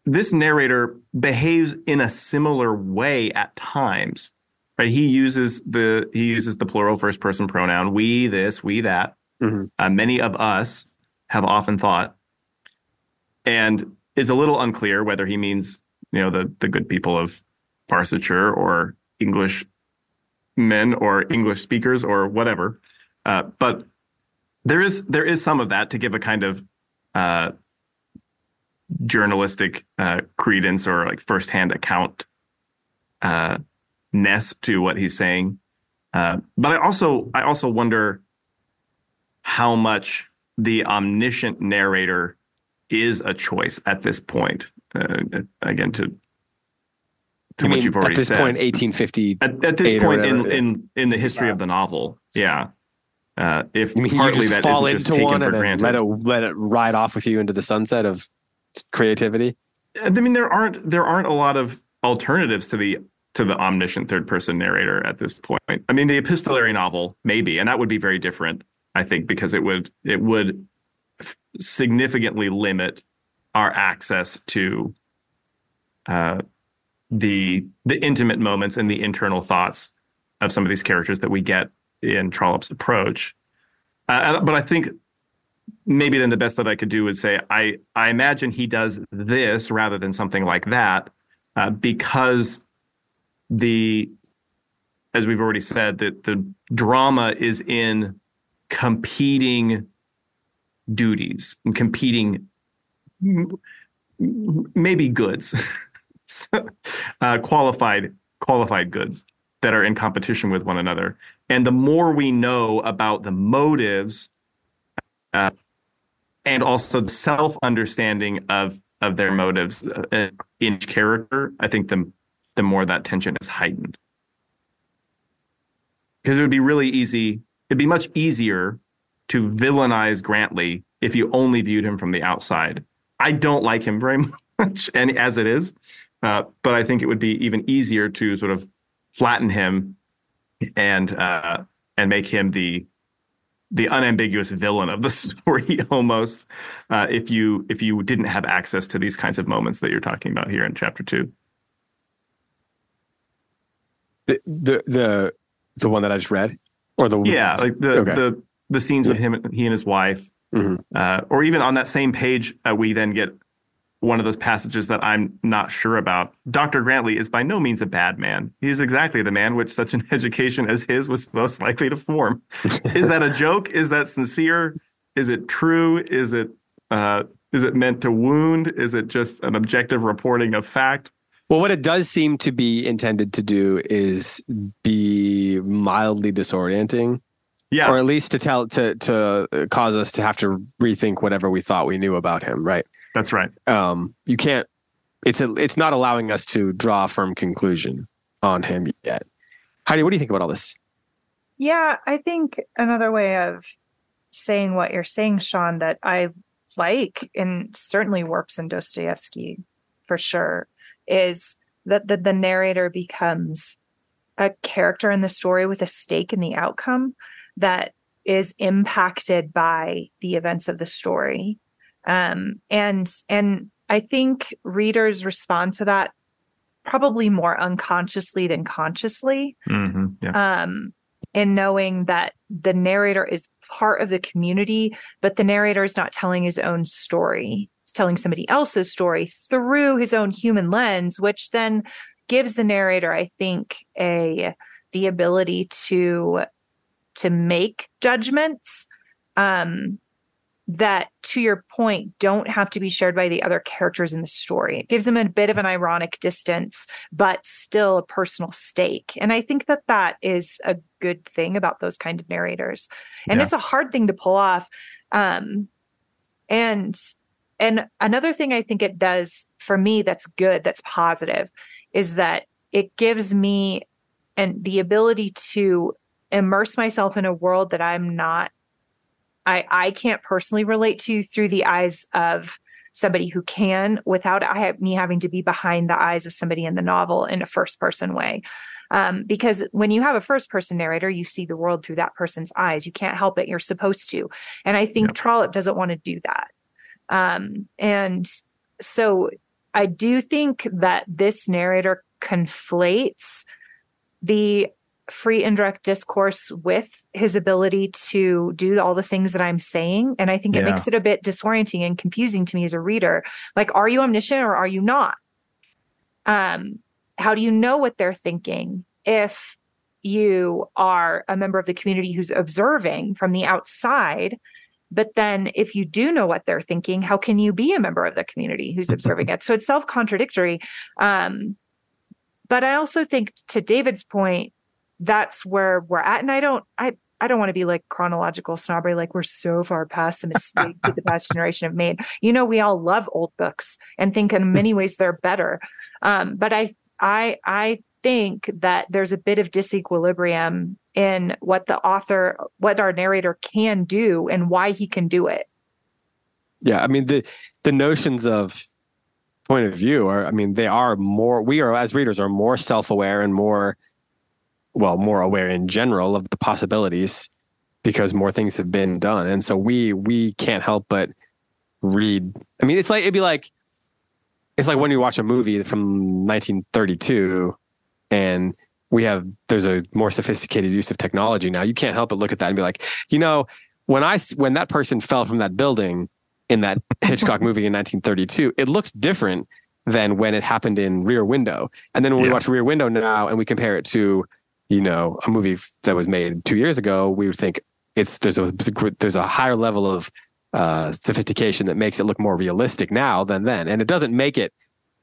this narrator behaves in a similar way at times. Right? He uses the he uses the plural first person pronoun we this we that. Mm-hmm. Uh, many of us have often thought, and is a little unclear whether he means you know the the good people of Barsetshire or English men or English speakers or whatever. Uh, but there is there is some of that to give a kind of uh, journalistic uh, credence or like firsthand account uh, ness to what he's saying. Uh, but I also I also wonder how much the omniscient narrator is a choice at this point. Uh, again, to to you what mean you've already at this said. point, 1850. At, at this point in, in in the history of the novel, yeah. Uh, if You mean partly you just that fall into taken one for and granted. let it let it ride off with you into the sunset of creativity? I mean, there aren't there aren't a lot of alternatives to the to the omniscient third person narrator at this point. I mean, the epistolary novel maybe, and that would be very different, I think, because it would it would significantly limit our access to uh, the the intimate moments and the internal thoughts of some of these characters that we get in Trollope's approach. Uh, but I think maybe then the best that I could do would say I I imagine he does this rather than something like that uh, because the as we've already said that the drama is in competing duties and competing maybe goods uh, qualified qualified goods that are in competition with one another. And the more we know about the motives uh, and also the self understanding of of their motives uh, in each character, I think the the more that tension is heightened. Because it would be really easy, it'd be much easier to villainize Grantly if you only viewed him from the outside. I don't like him very much, and as it is, uh, but I think it would be even easier to sort of flatten him and uh, and make him the the unambiguous villain of the story almost uh, if you if you didn't have access to these kinds of moments that you're talking about here in chapter two The the the, the one that I just read, or the yeah like the Okay. the the scenes with him he and his wife Mhm. uh, or even on that same page uh, we then get one of those passages that I'm not sure about. Dr. Grantly is by no means a bad man. He is exactly the man which such an education as his was most likely to form. is that a joke? Is that sincere? Is it true? Is it uh, is it meant to wound? Is it just an objective reporting of fact? Well, what it does seem to be intended to do is be mildly disorienting, Yeah, or at least to tell to to cause us to have to rethink whatever we thought we knew about him. Right? That's right. Um, you can't. It's a, It's not allowing us to draw a firm conclusion on him yet. Heidi, what do you think about all this? Yeah, I think another way of saying what you're saying, Sean, that I like and certainly works in Dostoevsky for sure, is that the, the narrator becomes a character in the story with a stake in the outcome that is impacted by the events of the story. Um, and and I think readers respond to that probably more unconsciously than consciously. Hmm Yeah, um, and knowing that the narrator is part of the community, but the narrator is not telling his own story. He's telling somebody else's story through his own human lens, which then gives the narrator, I think, a the ability to to make judgments. Um, that, to your point, don't have to be shared by the other characters in the story. It gives them a bit of an ironic distance, but still a personal stake. And I think that that is a good thing about those kind of narrators. And Yeah. it's a hard thing to pull off. Um, and and another thing I think it does for me that's good, that's positive, is that it gives me and the ability to immerse myself in a world that I'm not I I can't personally relate to through the eyes of somebody who can without I, me having to be behind the eyes of somebody in the novel in a first person way. Um, because when you have a first person narrator, you see the world through that person's eyes. You can't help it. You're supposed to. And I think yep. Trollope doesn't want to do that. Um, and so I do think that this narrator conflates the free indirect discourse with his ability to do all the things that I'm saying. And I think it makes it a bit disorienting and confusing to me as a reader. Like, are you omniscient or are you not? Um, how do you know what they're thinking if you are a member of the community who's observing from the outside? But then, if you do know what they're thinking, how can you be a member of the community who's observing it? So it's self contradictory. Um, but I also think, to David's point, that's where we're at. And I don't, I, I don't want to be like chronological snobbery, like we're so far past the mistake that the past generation have made. You know, we all love old books and think in many ways they're better. Um, but I I I think that there's a bit of disequilibrium in what the author, what our narrator can do and why he can do it. Yeah, I mean the the notions of point of view are I mean they are more we are as readers are more self-aware and more well more aware in general of the possibilities because more things have been done. And so we we can't help but read. I mean it's like it'd be like it's like when you watch a movie from 1932 and we have there's a more sophisticated use of technology now. You can't help but look at that and be like you know when i when that person fell from that building in that hitchcock movie in 1932 it looked different than when it happened in rear window. And then when yeah. we watch rear window now and we compare it to you know a movie that was made two years ago we would think it's there's a there's a higher level of uh, sophistication that makes it look more realistic now than then. And it doesn't make it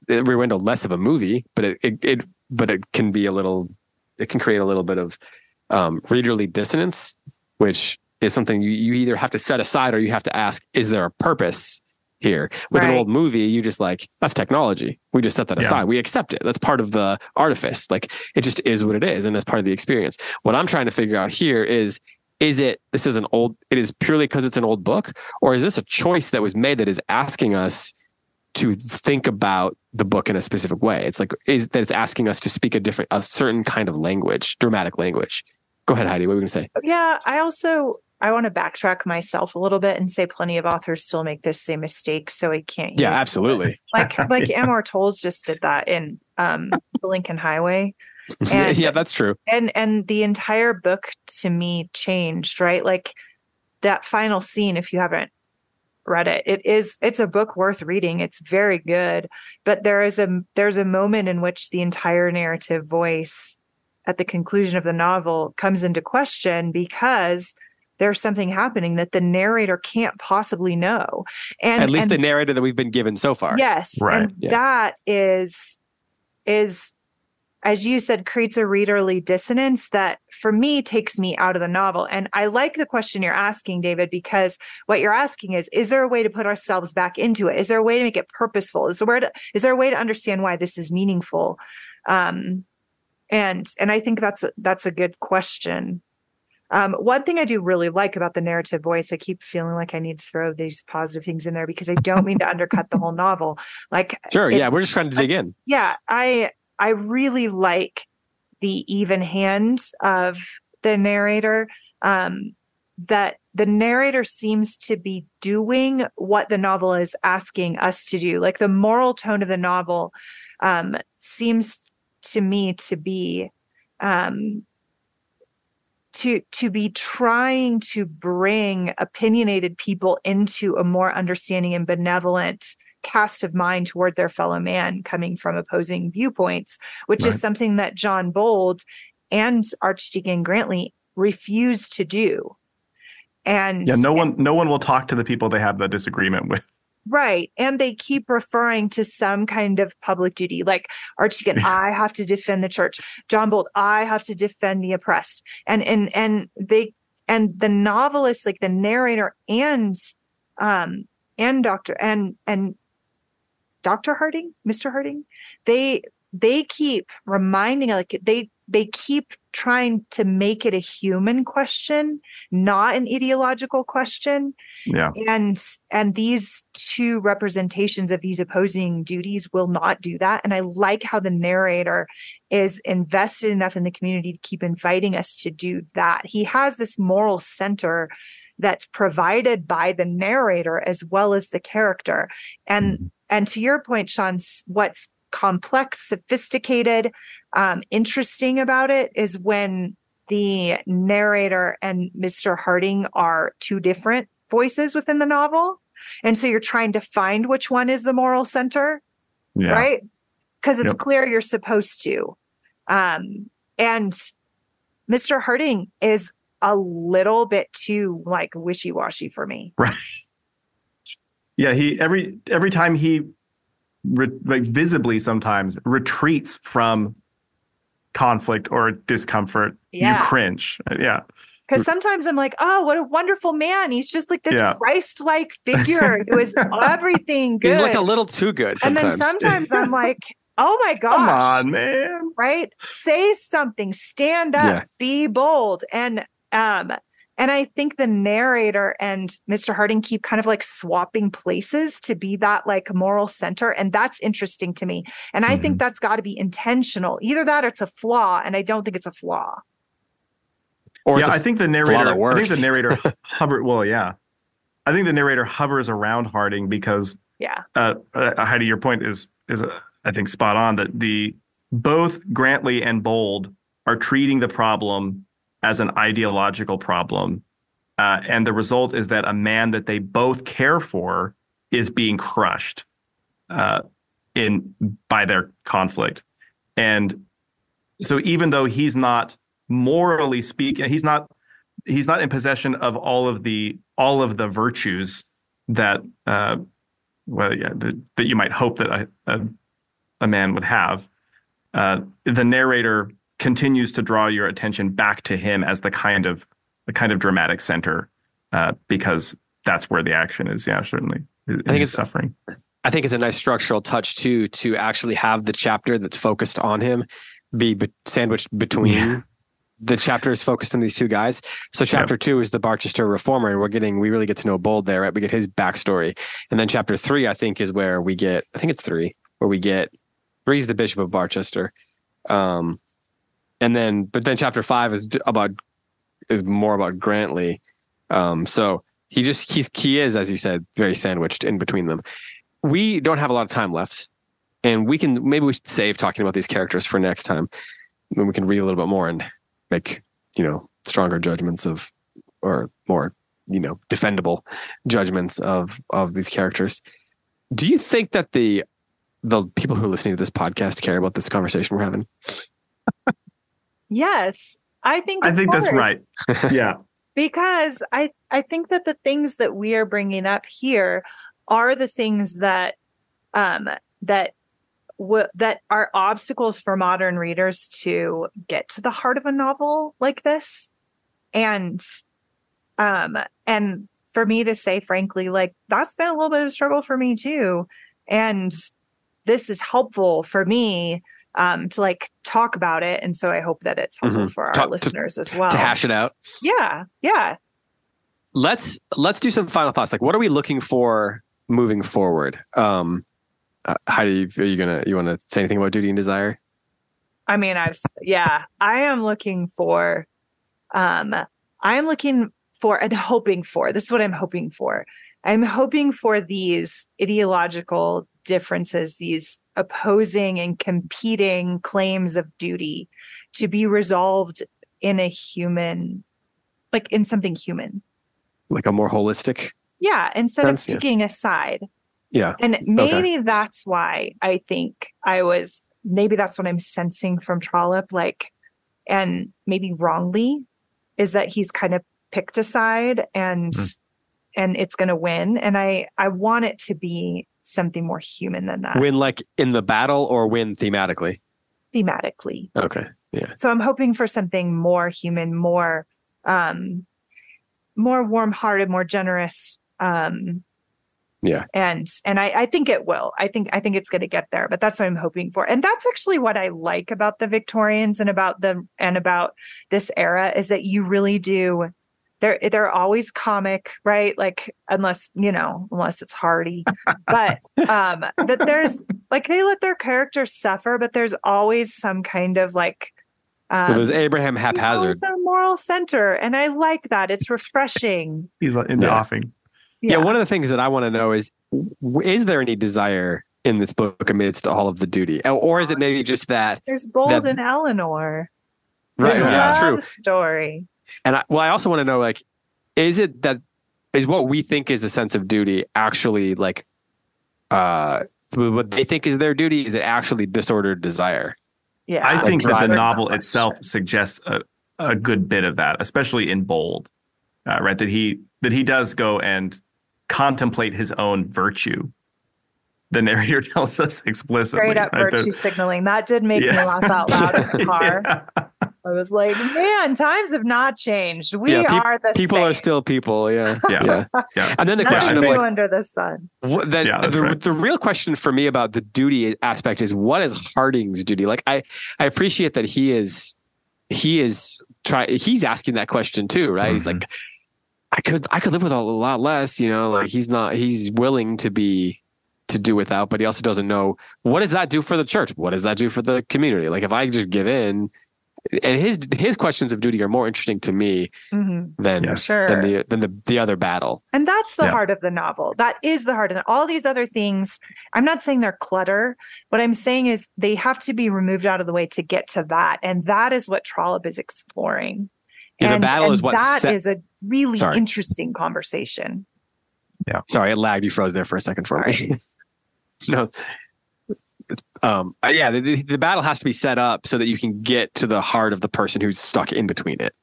Rear Window less of a movie, but it, it, it but it can be a little it can create a little bit of um, readerly dissonance, which is something you, you either have to set aside or you have to ask, is there a purpose here? With right. an old movie, you just like, that's technology. We just set that yeah. aside. We accept it. That's part of the artifice. Like it just is what it is. And that's part of the experience. What I'm trying to figure out here is is it this is an old it is purely because it's an old book or is this a choice that was made that is asking us to think about the book in a specific way it's like is that it's asking us to speak a different a certain kind of language dramatic language go ahead heidi what are you going to say yeah i also i want to backtrack myself a little bit and say plenty of authors still make this same mistake so i can't yeah absolutely like like yeah. amor towles just did that in um the lincoln highway and, yeah, that's true. And and the entire book to me changed, right? Like that final scene, if you haven't read it, it is it's a book worth reading. It's very good. But there is a there's a moment in which the entire narrative voice at the conclusion of the novel comes into question because there's something happening that the narrator can't possibly know. And at least and, the narrator that we've been given so far. Yes. Right. And yeah. that is is as you said, creates a readerly dissonance that for me takes me out of the novel. And I like the question you're asking, David, because what you're asking is, is there a way to put ourselves back into it? Is there a way to make it purposeful? Is there, to, is there a way to understand why this is meaningful? Um, and and I think that's a, that's a good question. Um, one thing I do really like about the narrative voice, I keep feeling like I need to throw these positive things in there because I don't mean to undercut the whole novel. Like, sure, yeah, we're just trying to dig in. Yeah, I I really like the even hand of the narrator. Um, that the narrator seems to be doing what the novel is asking us to do. Like the moral tone of the novel um, seems to me to be um, to to be trying to bring opinionated people into a more understanding and benevolent cast of mind toward their fellow man coming from opposing viewpoints, which right. is something that John Bold and Archdeacon Grantly refuse to do. And yeah, no one no one will talk to the people they have the disagreement with. Right. And they keep referring to some kind of public duty, like Archdeacon, I have to defend the church. John Bold, I have to defend the oppressed. And and and they and the novelist, like the narrator and um and Doctor and and Dr. Harding, Mr. Harding, they they keep reminding like they they keep trying to make it a human question, not an ideological question. Yeah. And and these two representations of these opposing duties will not do that. And I like how the narrator is invested enough in the community to keep inviting us to do that. He has this moral center that's provided by the narrator as well as the character. And Mm-hmm. and to your point, Sean, what's complex, sophisticated, um, interesting about it is when the narrator and Mr. Harding are two different voices within the novel. And so you're trying to find which one is the moral center, Yeah. right? Because it's Yep. clear you're supposed to. Um, and Mr. Harding is a little bit too like wishy-washy for me. Right. Yeah. He every every time he re, like visibly sometimes retreats from conflict or discomfort, Yeah. you cringe. Yeah. Because sometimes I'm like, oh, what a wonderful man. He's just like this Yeah. Christ-like figure who is everything good. He's like a little too good and then sometimes I'm like, oh my gosh. Come on, man. right say something stand up Yeah. be bold and um and i think the narrator and mr harding keep kind of like swapping places to be that like moral center and that's interesting to me and i Mm-hmm. think that's got to be intentional either that or it's a flaw and i don't think it's a flaw or yeah, it's a I think the narrator. I think the narrator hover. Well, yeah, I think the narrator hovers around Harding because yeah uh, uh, Heidi, your point is is uh, I think spot on that the both Grantly and Bold are treating the problem as an ideological problem, uh, and the result is that a man that they both care for is being crushed uh, in by their conflict, and so even though he's not morally speaking, he's not he's not in possession of all of the all of the virtues that uh, well, yeah, that, that you might hope that a, a, a man would have. Uh, the narrator continues to draw your attention back to him as the kind of the kind of dramatic center, uh, because that's where the action is. Yeah, certainly. I think it's- suffering. I think it's a nice structural touch too to actually have the chapter that's focused on him be, be sandwiched between Yeah. the chapters focused on these two guys. So chapter two is the Barchester reformer, and we're getting we really get to know Bold there, right? We get his backstory, and then chapter three, I think, is where we get. I think it's three where we get three's the Bishop of Barchester, um, and then but then chapter five is about is more about Grantly. Um, so he just he's he is as you said very sandwiched in between them. We don't have a lot of time left, and we can maybe we should save talking about these characters for next time when we can read a little bit more and make you know stronger judgments of or more you know defendable judgments of of these characters. Do you think that the the people who are listening to this podcast care about this conversation we're having? Yes i think I think that's right. Yeah, because i i think that the things that we are bringing up here are the things that um that w- that are obstacles for modern readers to get to the heart of a novel like this. And um and for me to say frankly like that's been a little bit of a struggle for me too. And this is helpful for me um to like talk about it and so i hope that it's helpful Mhm. for our Talk- to- listeners as well to hash it out. yeah yeah let's let's do some final thoughts like what are we looking for moving forward um uh, heidi are you gonna you want to say anything about duty and desire I mean, I've yeah, I am looking for um I am looking for and hoping for. This is what I'm hoping for. I'm hoping for these ideological differences, these opposing and competing claims of duty to be resolved in a human like in something human. like a more holistic Yeah, instead Sense, of yeah. picking a side. yeah And maybe that's why I think I was maybe that's what I'm sensing from Trollope, like, and maybe wrongly, is that he's kind of picked a side and Mm. And it's gonna win. And I I want it to be something more human than that win like in the battle or win thematically thematically. okay Yeah. So I'm hoping for something more human, more um more warm hearted, more generous, um Yeah. And and I, I think it will. I think I think it's going to get there, but that's what I'm hoping for. And that's actually what I like about the Victorians and about the and about this era is that you really do they're they're always comic, right? Like unless, you know, unless it's Hardy. but um that there's like they let their characters suffer, but there's always some kind of like um, well, there's Abraham haphazard. a moral center, and I like that. It's refreshing. He's into Yeah. offing. Yeah. one of the things that I want to know is is there any desire in this book amidst all of the duty? Or- Or is it maybe just that There's Bold that- and Eleanor. right, There's a yeah, love true. story. And I, well, I also want to know like is it that is what we think is a sense of duty actually like uh what they think is their duty is it actually disordered desire? Yeah. I think that the novel question. itself suggests a, a good bit of that, especially in bold, uh, right? That he that he does go and contemplate his own virtue. The narrator tells us explicitly. Straight up right? virtue The- signaling. That did make me laugh out loud in the car. Yeah. I was like, man, times have not changed. We Yeah, peop- are the People same. are still people, yeah. Yeah. yeah. Yeah. And then the Nothing question of like under the sun. What, that, Yeah, the, right. the real question for me about the duty aspect is what is Harding's duty? Like I, I appreciate that he is, he is try. He's asking that question too, right? He's Mhm. like, I could, I could live with a lot less, you know. Like he's not, he's willing to be, to do without, but he also doesn't know what does that do for the church? What does that do for the community? Like if I just give in, and his his questions of duty are more interesting to me Mhm. than Yes. Sure. than the than the the other battle. And that's the Yeah. heart of the novel. That is the heart of it. All these other things, I'm not saying they're clutter. What I'm saying is they have to be removed out of the way to get to that. And that is what Trollope is exploring. Yeah, the and, battle and is what that set- is a really Sorry. interesting conversation. Yeah. Sorry, it lagged. You froze there for a second for me. No. Um, uh, yeah, the, the, battle has to be set up so that you can get to the heart of the person who's stuck in between it,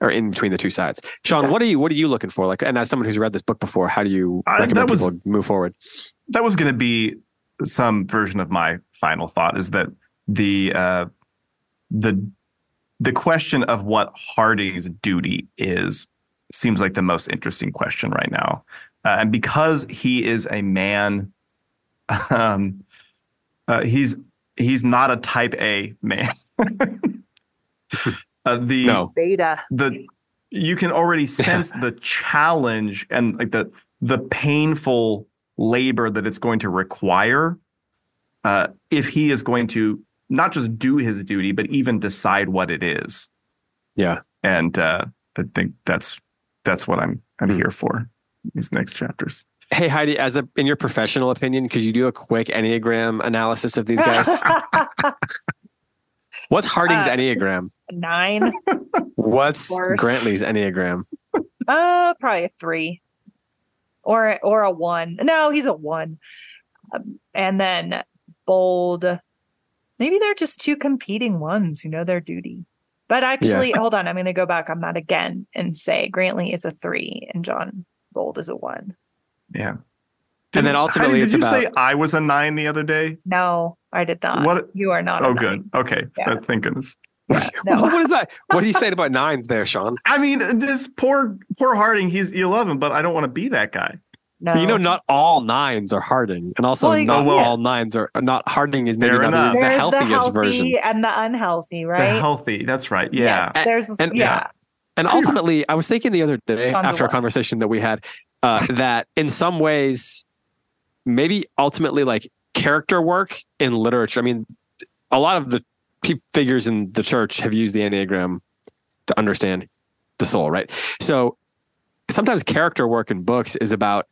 or in between the two sides. Sean, what are you what are you looking for? Like, and as someone who's read this book before, how do you recommend that was- people move forward? that was going to be some version of my final thought is that the uh, the the question of what Hardy's duty is seems like the most interesting question right now, uh, and because he is a man, um, uh, he's he's not a Type A man. uh, the No, Beta. the you can already sense the challenge and like the the painful labor that it's going to require uh, if he is going to not just do his duty but even decide what it is yeah, and uh, i think that's that's what i'm i'm Hmm. here for these next chapters Hey Heidi, as a in your professional opinion, could you do a quick enneagram analysis of these guys? What's Harding's Uh, enneagram? Nine. What's. Grantly's enneagram? Uh, probably a three, or or a one. No, he's a one. Um, and then bold. Maybe they're just two competing ones who know their duty. But actually, hold on. I'm going to go back on that again and say Grantly is a three and John Bold is a one. Yeah And then ultimately Heidi, it's did you about- say i was a nine the other day No, I did not. What- You are not. a oh nine. good okay Yeah. Thank goodness No. what is that? What are you saying about nines there, Sean? i mean this poor poor harding he's 11 but i don't want to be that guy No. You know, not all nines are Harding, and also Well, not oh, yes. all nines are not Harding is maybe not the healthiest the healthy version. and the unhealthy, right? the right? healthy that's right yeah Yes, there's and- yeah. And ultimately, I was thinking the other day Sean's after a conversation that we had uh, that in some ways, maybe ultimately, like character work in literature. I mean, a lot of the pe- figures in the church have used the enneagram to understand the soul, right? So sometimes character work in books is about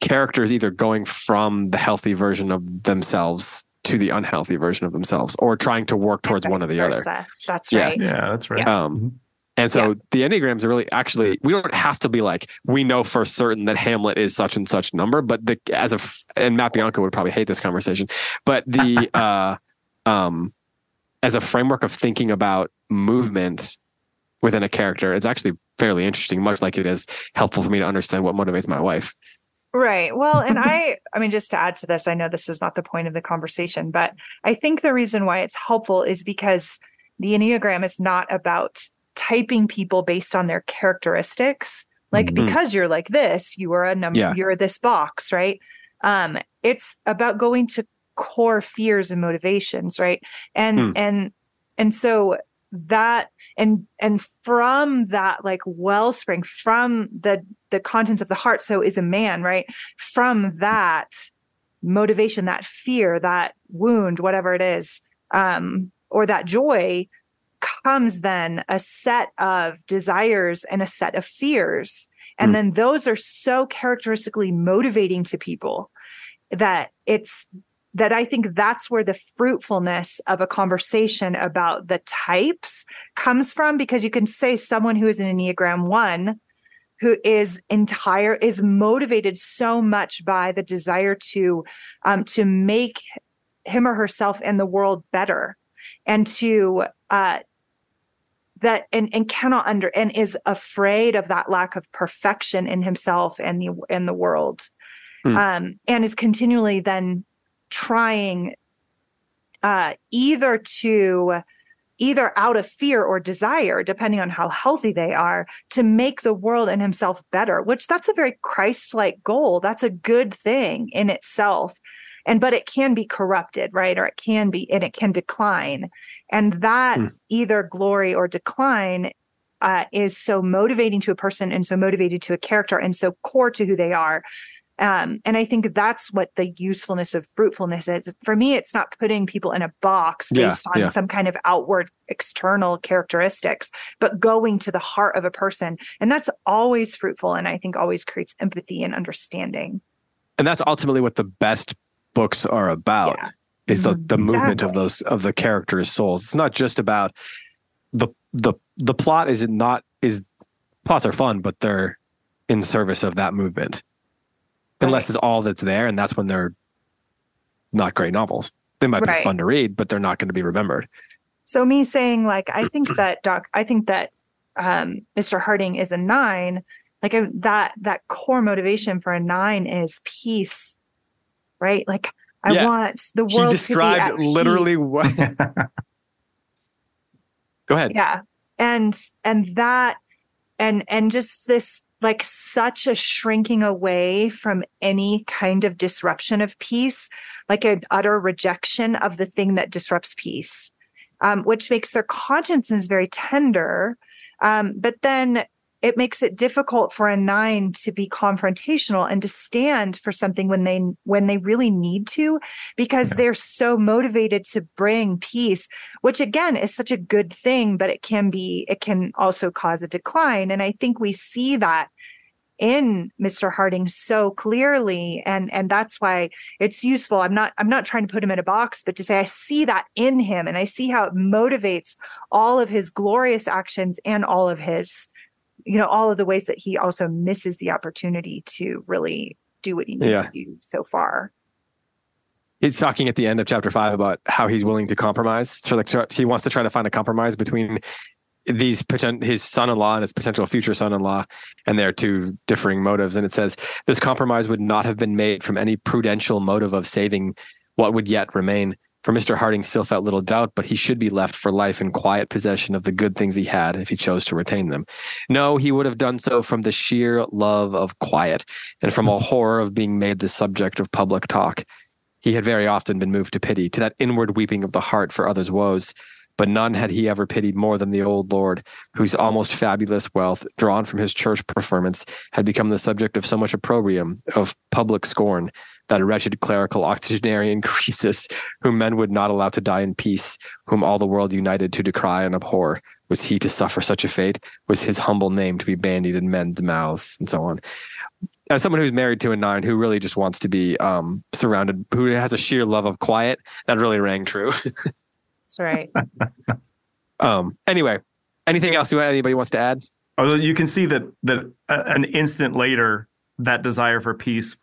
characters either going from the healthy version of themselves to the unhealthy version of themselves, or trying to work towards one or the other. Versa. That's Yeah. right. yeah that's right Um, and so the Enneagrams are really actually, we don't have to be like, we know for certain that Hamlet is such and such number, but the, as a, and Matt Bianco would probably hate this conversation, but the, uh, um, as a framework of thinking about movement within a character, it's actually fairly interesting, much like it is helpful for me to understand what motivates my wife. Right. Well, and I, I mean, just to add to this, I know this is not the point of the conversation, but I think the reason why it's helpful is because the Enneagram is not about typing people based on their characteristics. Like Mhm. because you're like this, you are a number. Yeah. You're this box, right? Um, it's about going to core fears and motivations, right? And Mm. and and so that and and from that like wellspring from the the contents of the heart so is a man right from that motivation that fear that wound whatever it is um or that joy comes then a set of desires and a set of fears and Hmm. then those are so characteristically motivating to people that it's that I think that's where the fruitfulness of a conversation about the types comes from because you can say someone who is an Enneagram 1 who is entire is motivated so much by the desire to um to make him or herself and the world better and to uh that and and cannot under and is afraid of that lack of perfection in himself and the and the world. Hmm. um and is continually then trying uh either to either out of fear or desire depending on how healthy they are to make the world and himself better which that's a very christ-like goal. That's a good thing in itself. And but it can be corrupted right? Or it can be and it can decline and that Hmm. either glory or decline uh, is so motivating to a person and so motivated to a character and so core to who they are um, and I think that's what the usefulness of fruitfulness is. For me, it's not putting people in a box Yeah, based on yeah. some kind of outward external characteristics, but going to the heart of a person. And that's always fruitful and I think always creates empathy and understanding. and that's ultimately what the best books are about Yeah. Is the, the movement of those of the characters souls it's not just about the the the plot is not is plots are fun but they're in service of that movement unless it's all that's there and that's when they're not great novels they might Right. be fun to read but they're not going to be remembered So me saying like I think that doc I think that um Mr. Harding is a 9 like I, that that core motivation for a 9 is peace. Right? Like I Yeah. want the he world described to be at literally what go ahead. Yeah. And and that and and just this like such a shrinking away from any kind of disruption of peace like an utter rejection of the thing that disrupts peace um, which makes their consciences very tender um, but then it makes it difficult for a nine to be confrontational and to stand for something when they when they really need to because Yeah. they're so motivated to bring peace which again is such a good thing but it can be it can also cause a decline and i think we see that in mr harding so clearly and and that's why it's useful i'm not i'm not trying to put him in a box but to say i see that in him and i see how it motivates all of his glorious actions and all of his you know all of the ways that he also misses the opportunity to really do what he needs Yeah. to do so far he's talking at the end of chapter five about how he's willing to compromise. So like so he wants to try to find a compromise between these potent his son-in-law and his potential future son-in-law and their two differing motives. And it says this compromise would not have been made from any prudential motive of saving what would yet remain. For Mr. Harding still felt little doubt, but he should be left for life in quiet possession of the good things he had if he chose to retain them. No, he would have done so from the sheer love of quiet and from a horror of being made the subject of public talk. He had very often been moved to pity, to that inward weeping of the heart for others' woes. But none had he ever pitied more than the old Lord, whose almost fabulous wealth, drawn from his church preferments, had become the subject of so much opprobrium, of public scorn, that wretched clerical octogenarian Croesus, whom men would not allow to die in peace, whom all the world united to decry and abhor. Was he to suffer such a fate? Was his humble name to be bandied in men's mouths, and so on? as someone who's married to a nine who really just wants to be um, surrounded, who has a sheer love of quiet, that really rang true. that's right um, anyway, anything else you anybody wants to add? Although you can see that that uh, an instant later, that desire for peace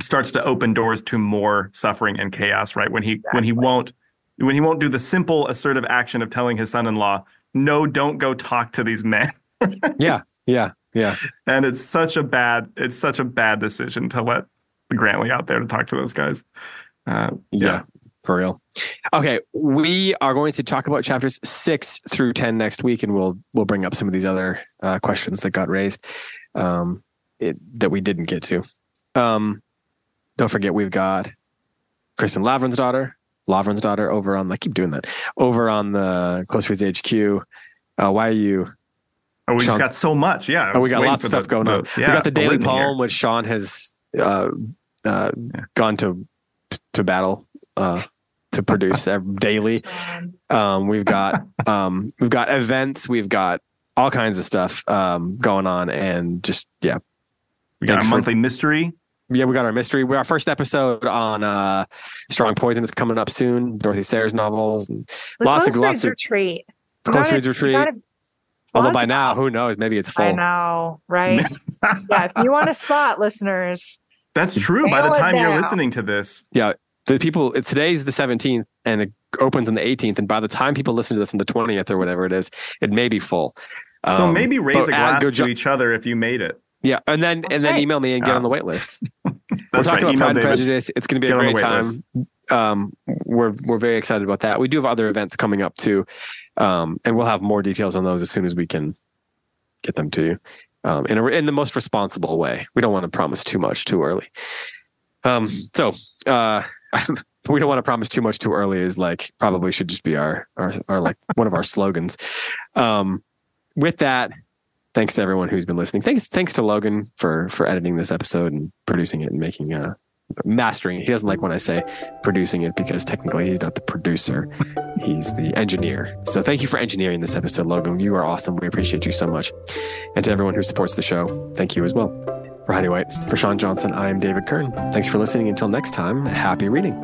starts to open doors to more suffering and chaos. Right when he when he won't when he won't do the simple assertive action of telling his son-in-law, "No, don't go talk to these men." Yeah, yeah, yeah. and it's such a bad it's such a bad decision to let Grantly out there to talk to those guys. Uh, Yeah. For real. Okay, we are going to talk about chapters six through ten next week, and we'll we'll bring up some of these other uh, questions that got raised um, it, that we didn't get to. Um, don't forget, we've got Kristin Lavransdatter, Lavren's daughter, over on. I keep doing that. Over on the Close Reads HQ. Uh, why are you? Oh, we Sean- just got so much. Yeah. Oh, we got waiting lots of stuff the- going the- on. Yeah, we got the Daily litany here. Poem, which Sean has uh, uh, Yeah. gone to to battle uh, to produce ev- daily. Um, we've got um, we've got events, we've got all kinds of stuff um, going on, and just yeah, We got Thanks a for- monthly mystery. Yeah, we got our mystery. We our first episode on uh, Strong Poison is coming up soon. Dorothy Sayers novels, and the Lots of- close lots reads of- retreat. You Close gotta- Reads Retreat. gotta although by now, who knows? Maybe it's full. I know, right? yeah, if you want a spot, listeners, That's true. By the time you're listening to this, yeah, the people it's today's the 17th and it opens on the 18th and by the time people listen to this on the 20th or whatever it is it may be full so Um, maybe raise but a add glass to jo- each other if you made it. Yeah and then That's and then right. email me and get Ah. on the wait list we're talking right. about pride and prejudice. It's going to be Get a great time. Um we're we're very excited about that. We do have other events coming up too um and we'll have more details on those as soon as we can get them to you um in a, in the most responsible way. We don't want to promise too much too early. Um so uh we don't want to promise too much too early is like probably should just be our our, our like one of our slogans. Um with that thanks to everyone who's been listening. Thanks thanks to logan for for editing this episode and producing it and making uh mastering he doesn't like when i say producing it because technically he's not the producer. He's the engineer. So thank you for engineering this episode logan. You are awesome. We appreciate you so much. And to everyone who supports the show thank you as well. For Heidi White, for Sean Johnson, I am David Kern. Thanks for listening. Until next time, happy reading.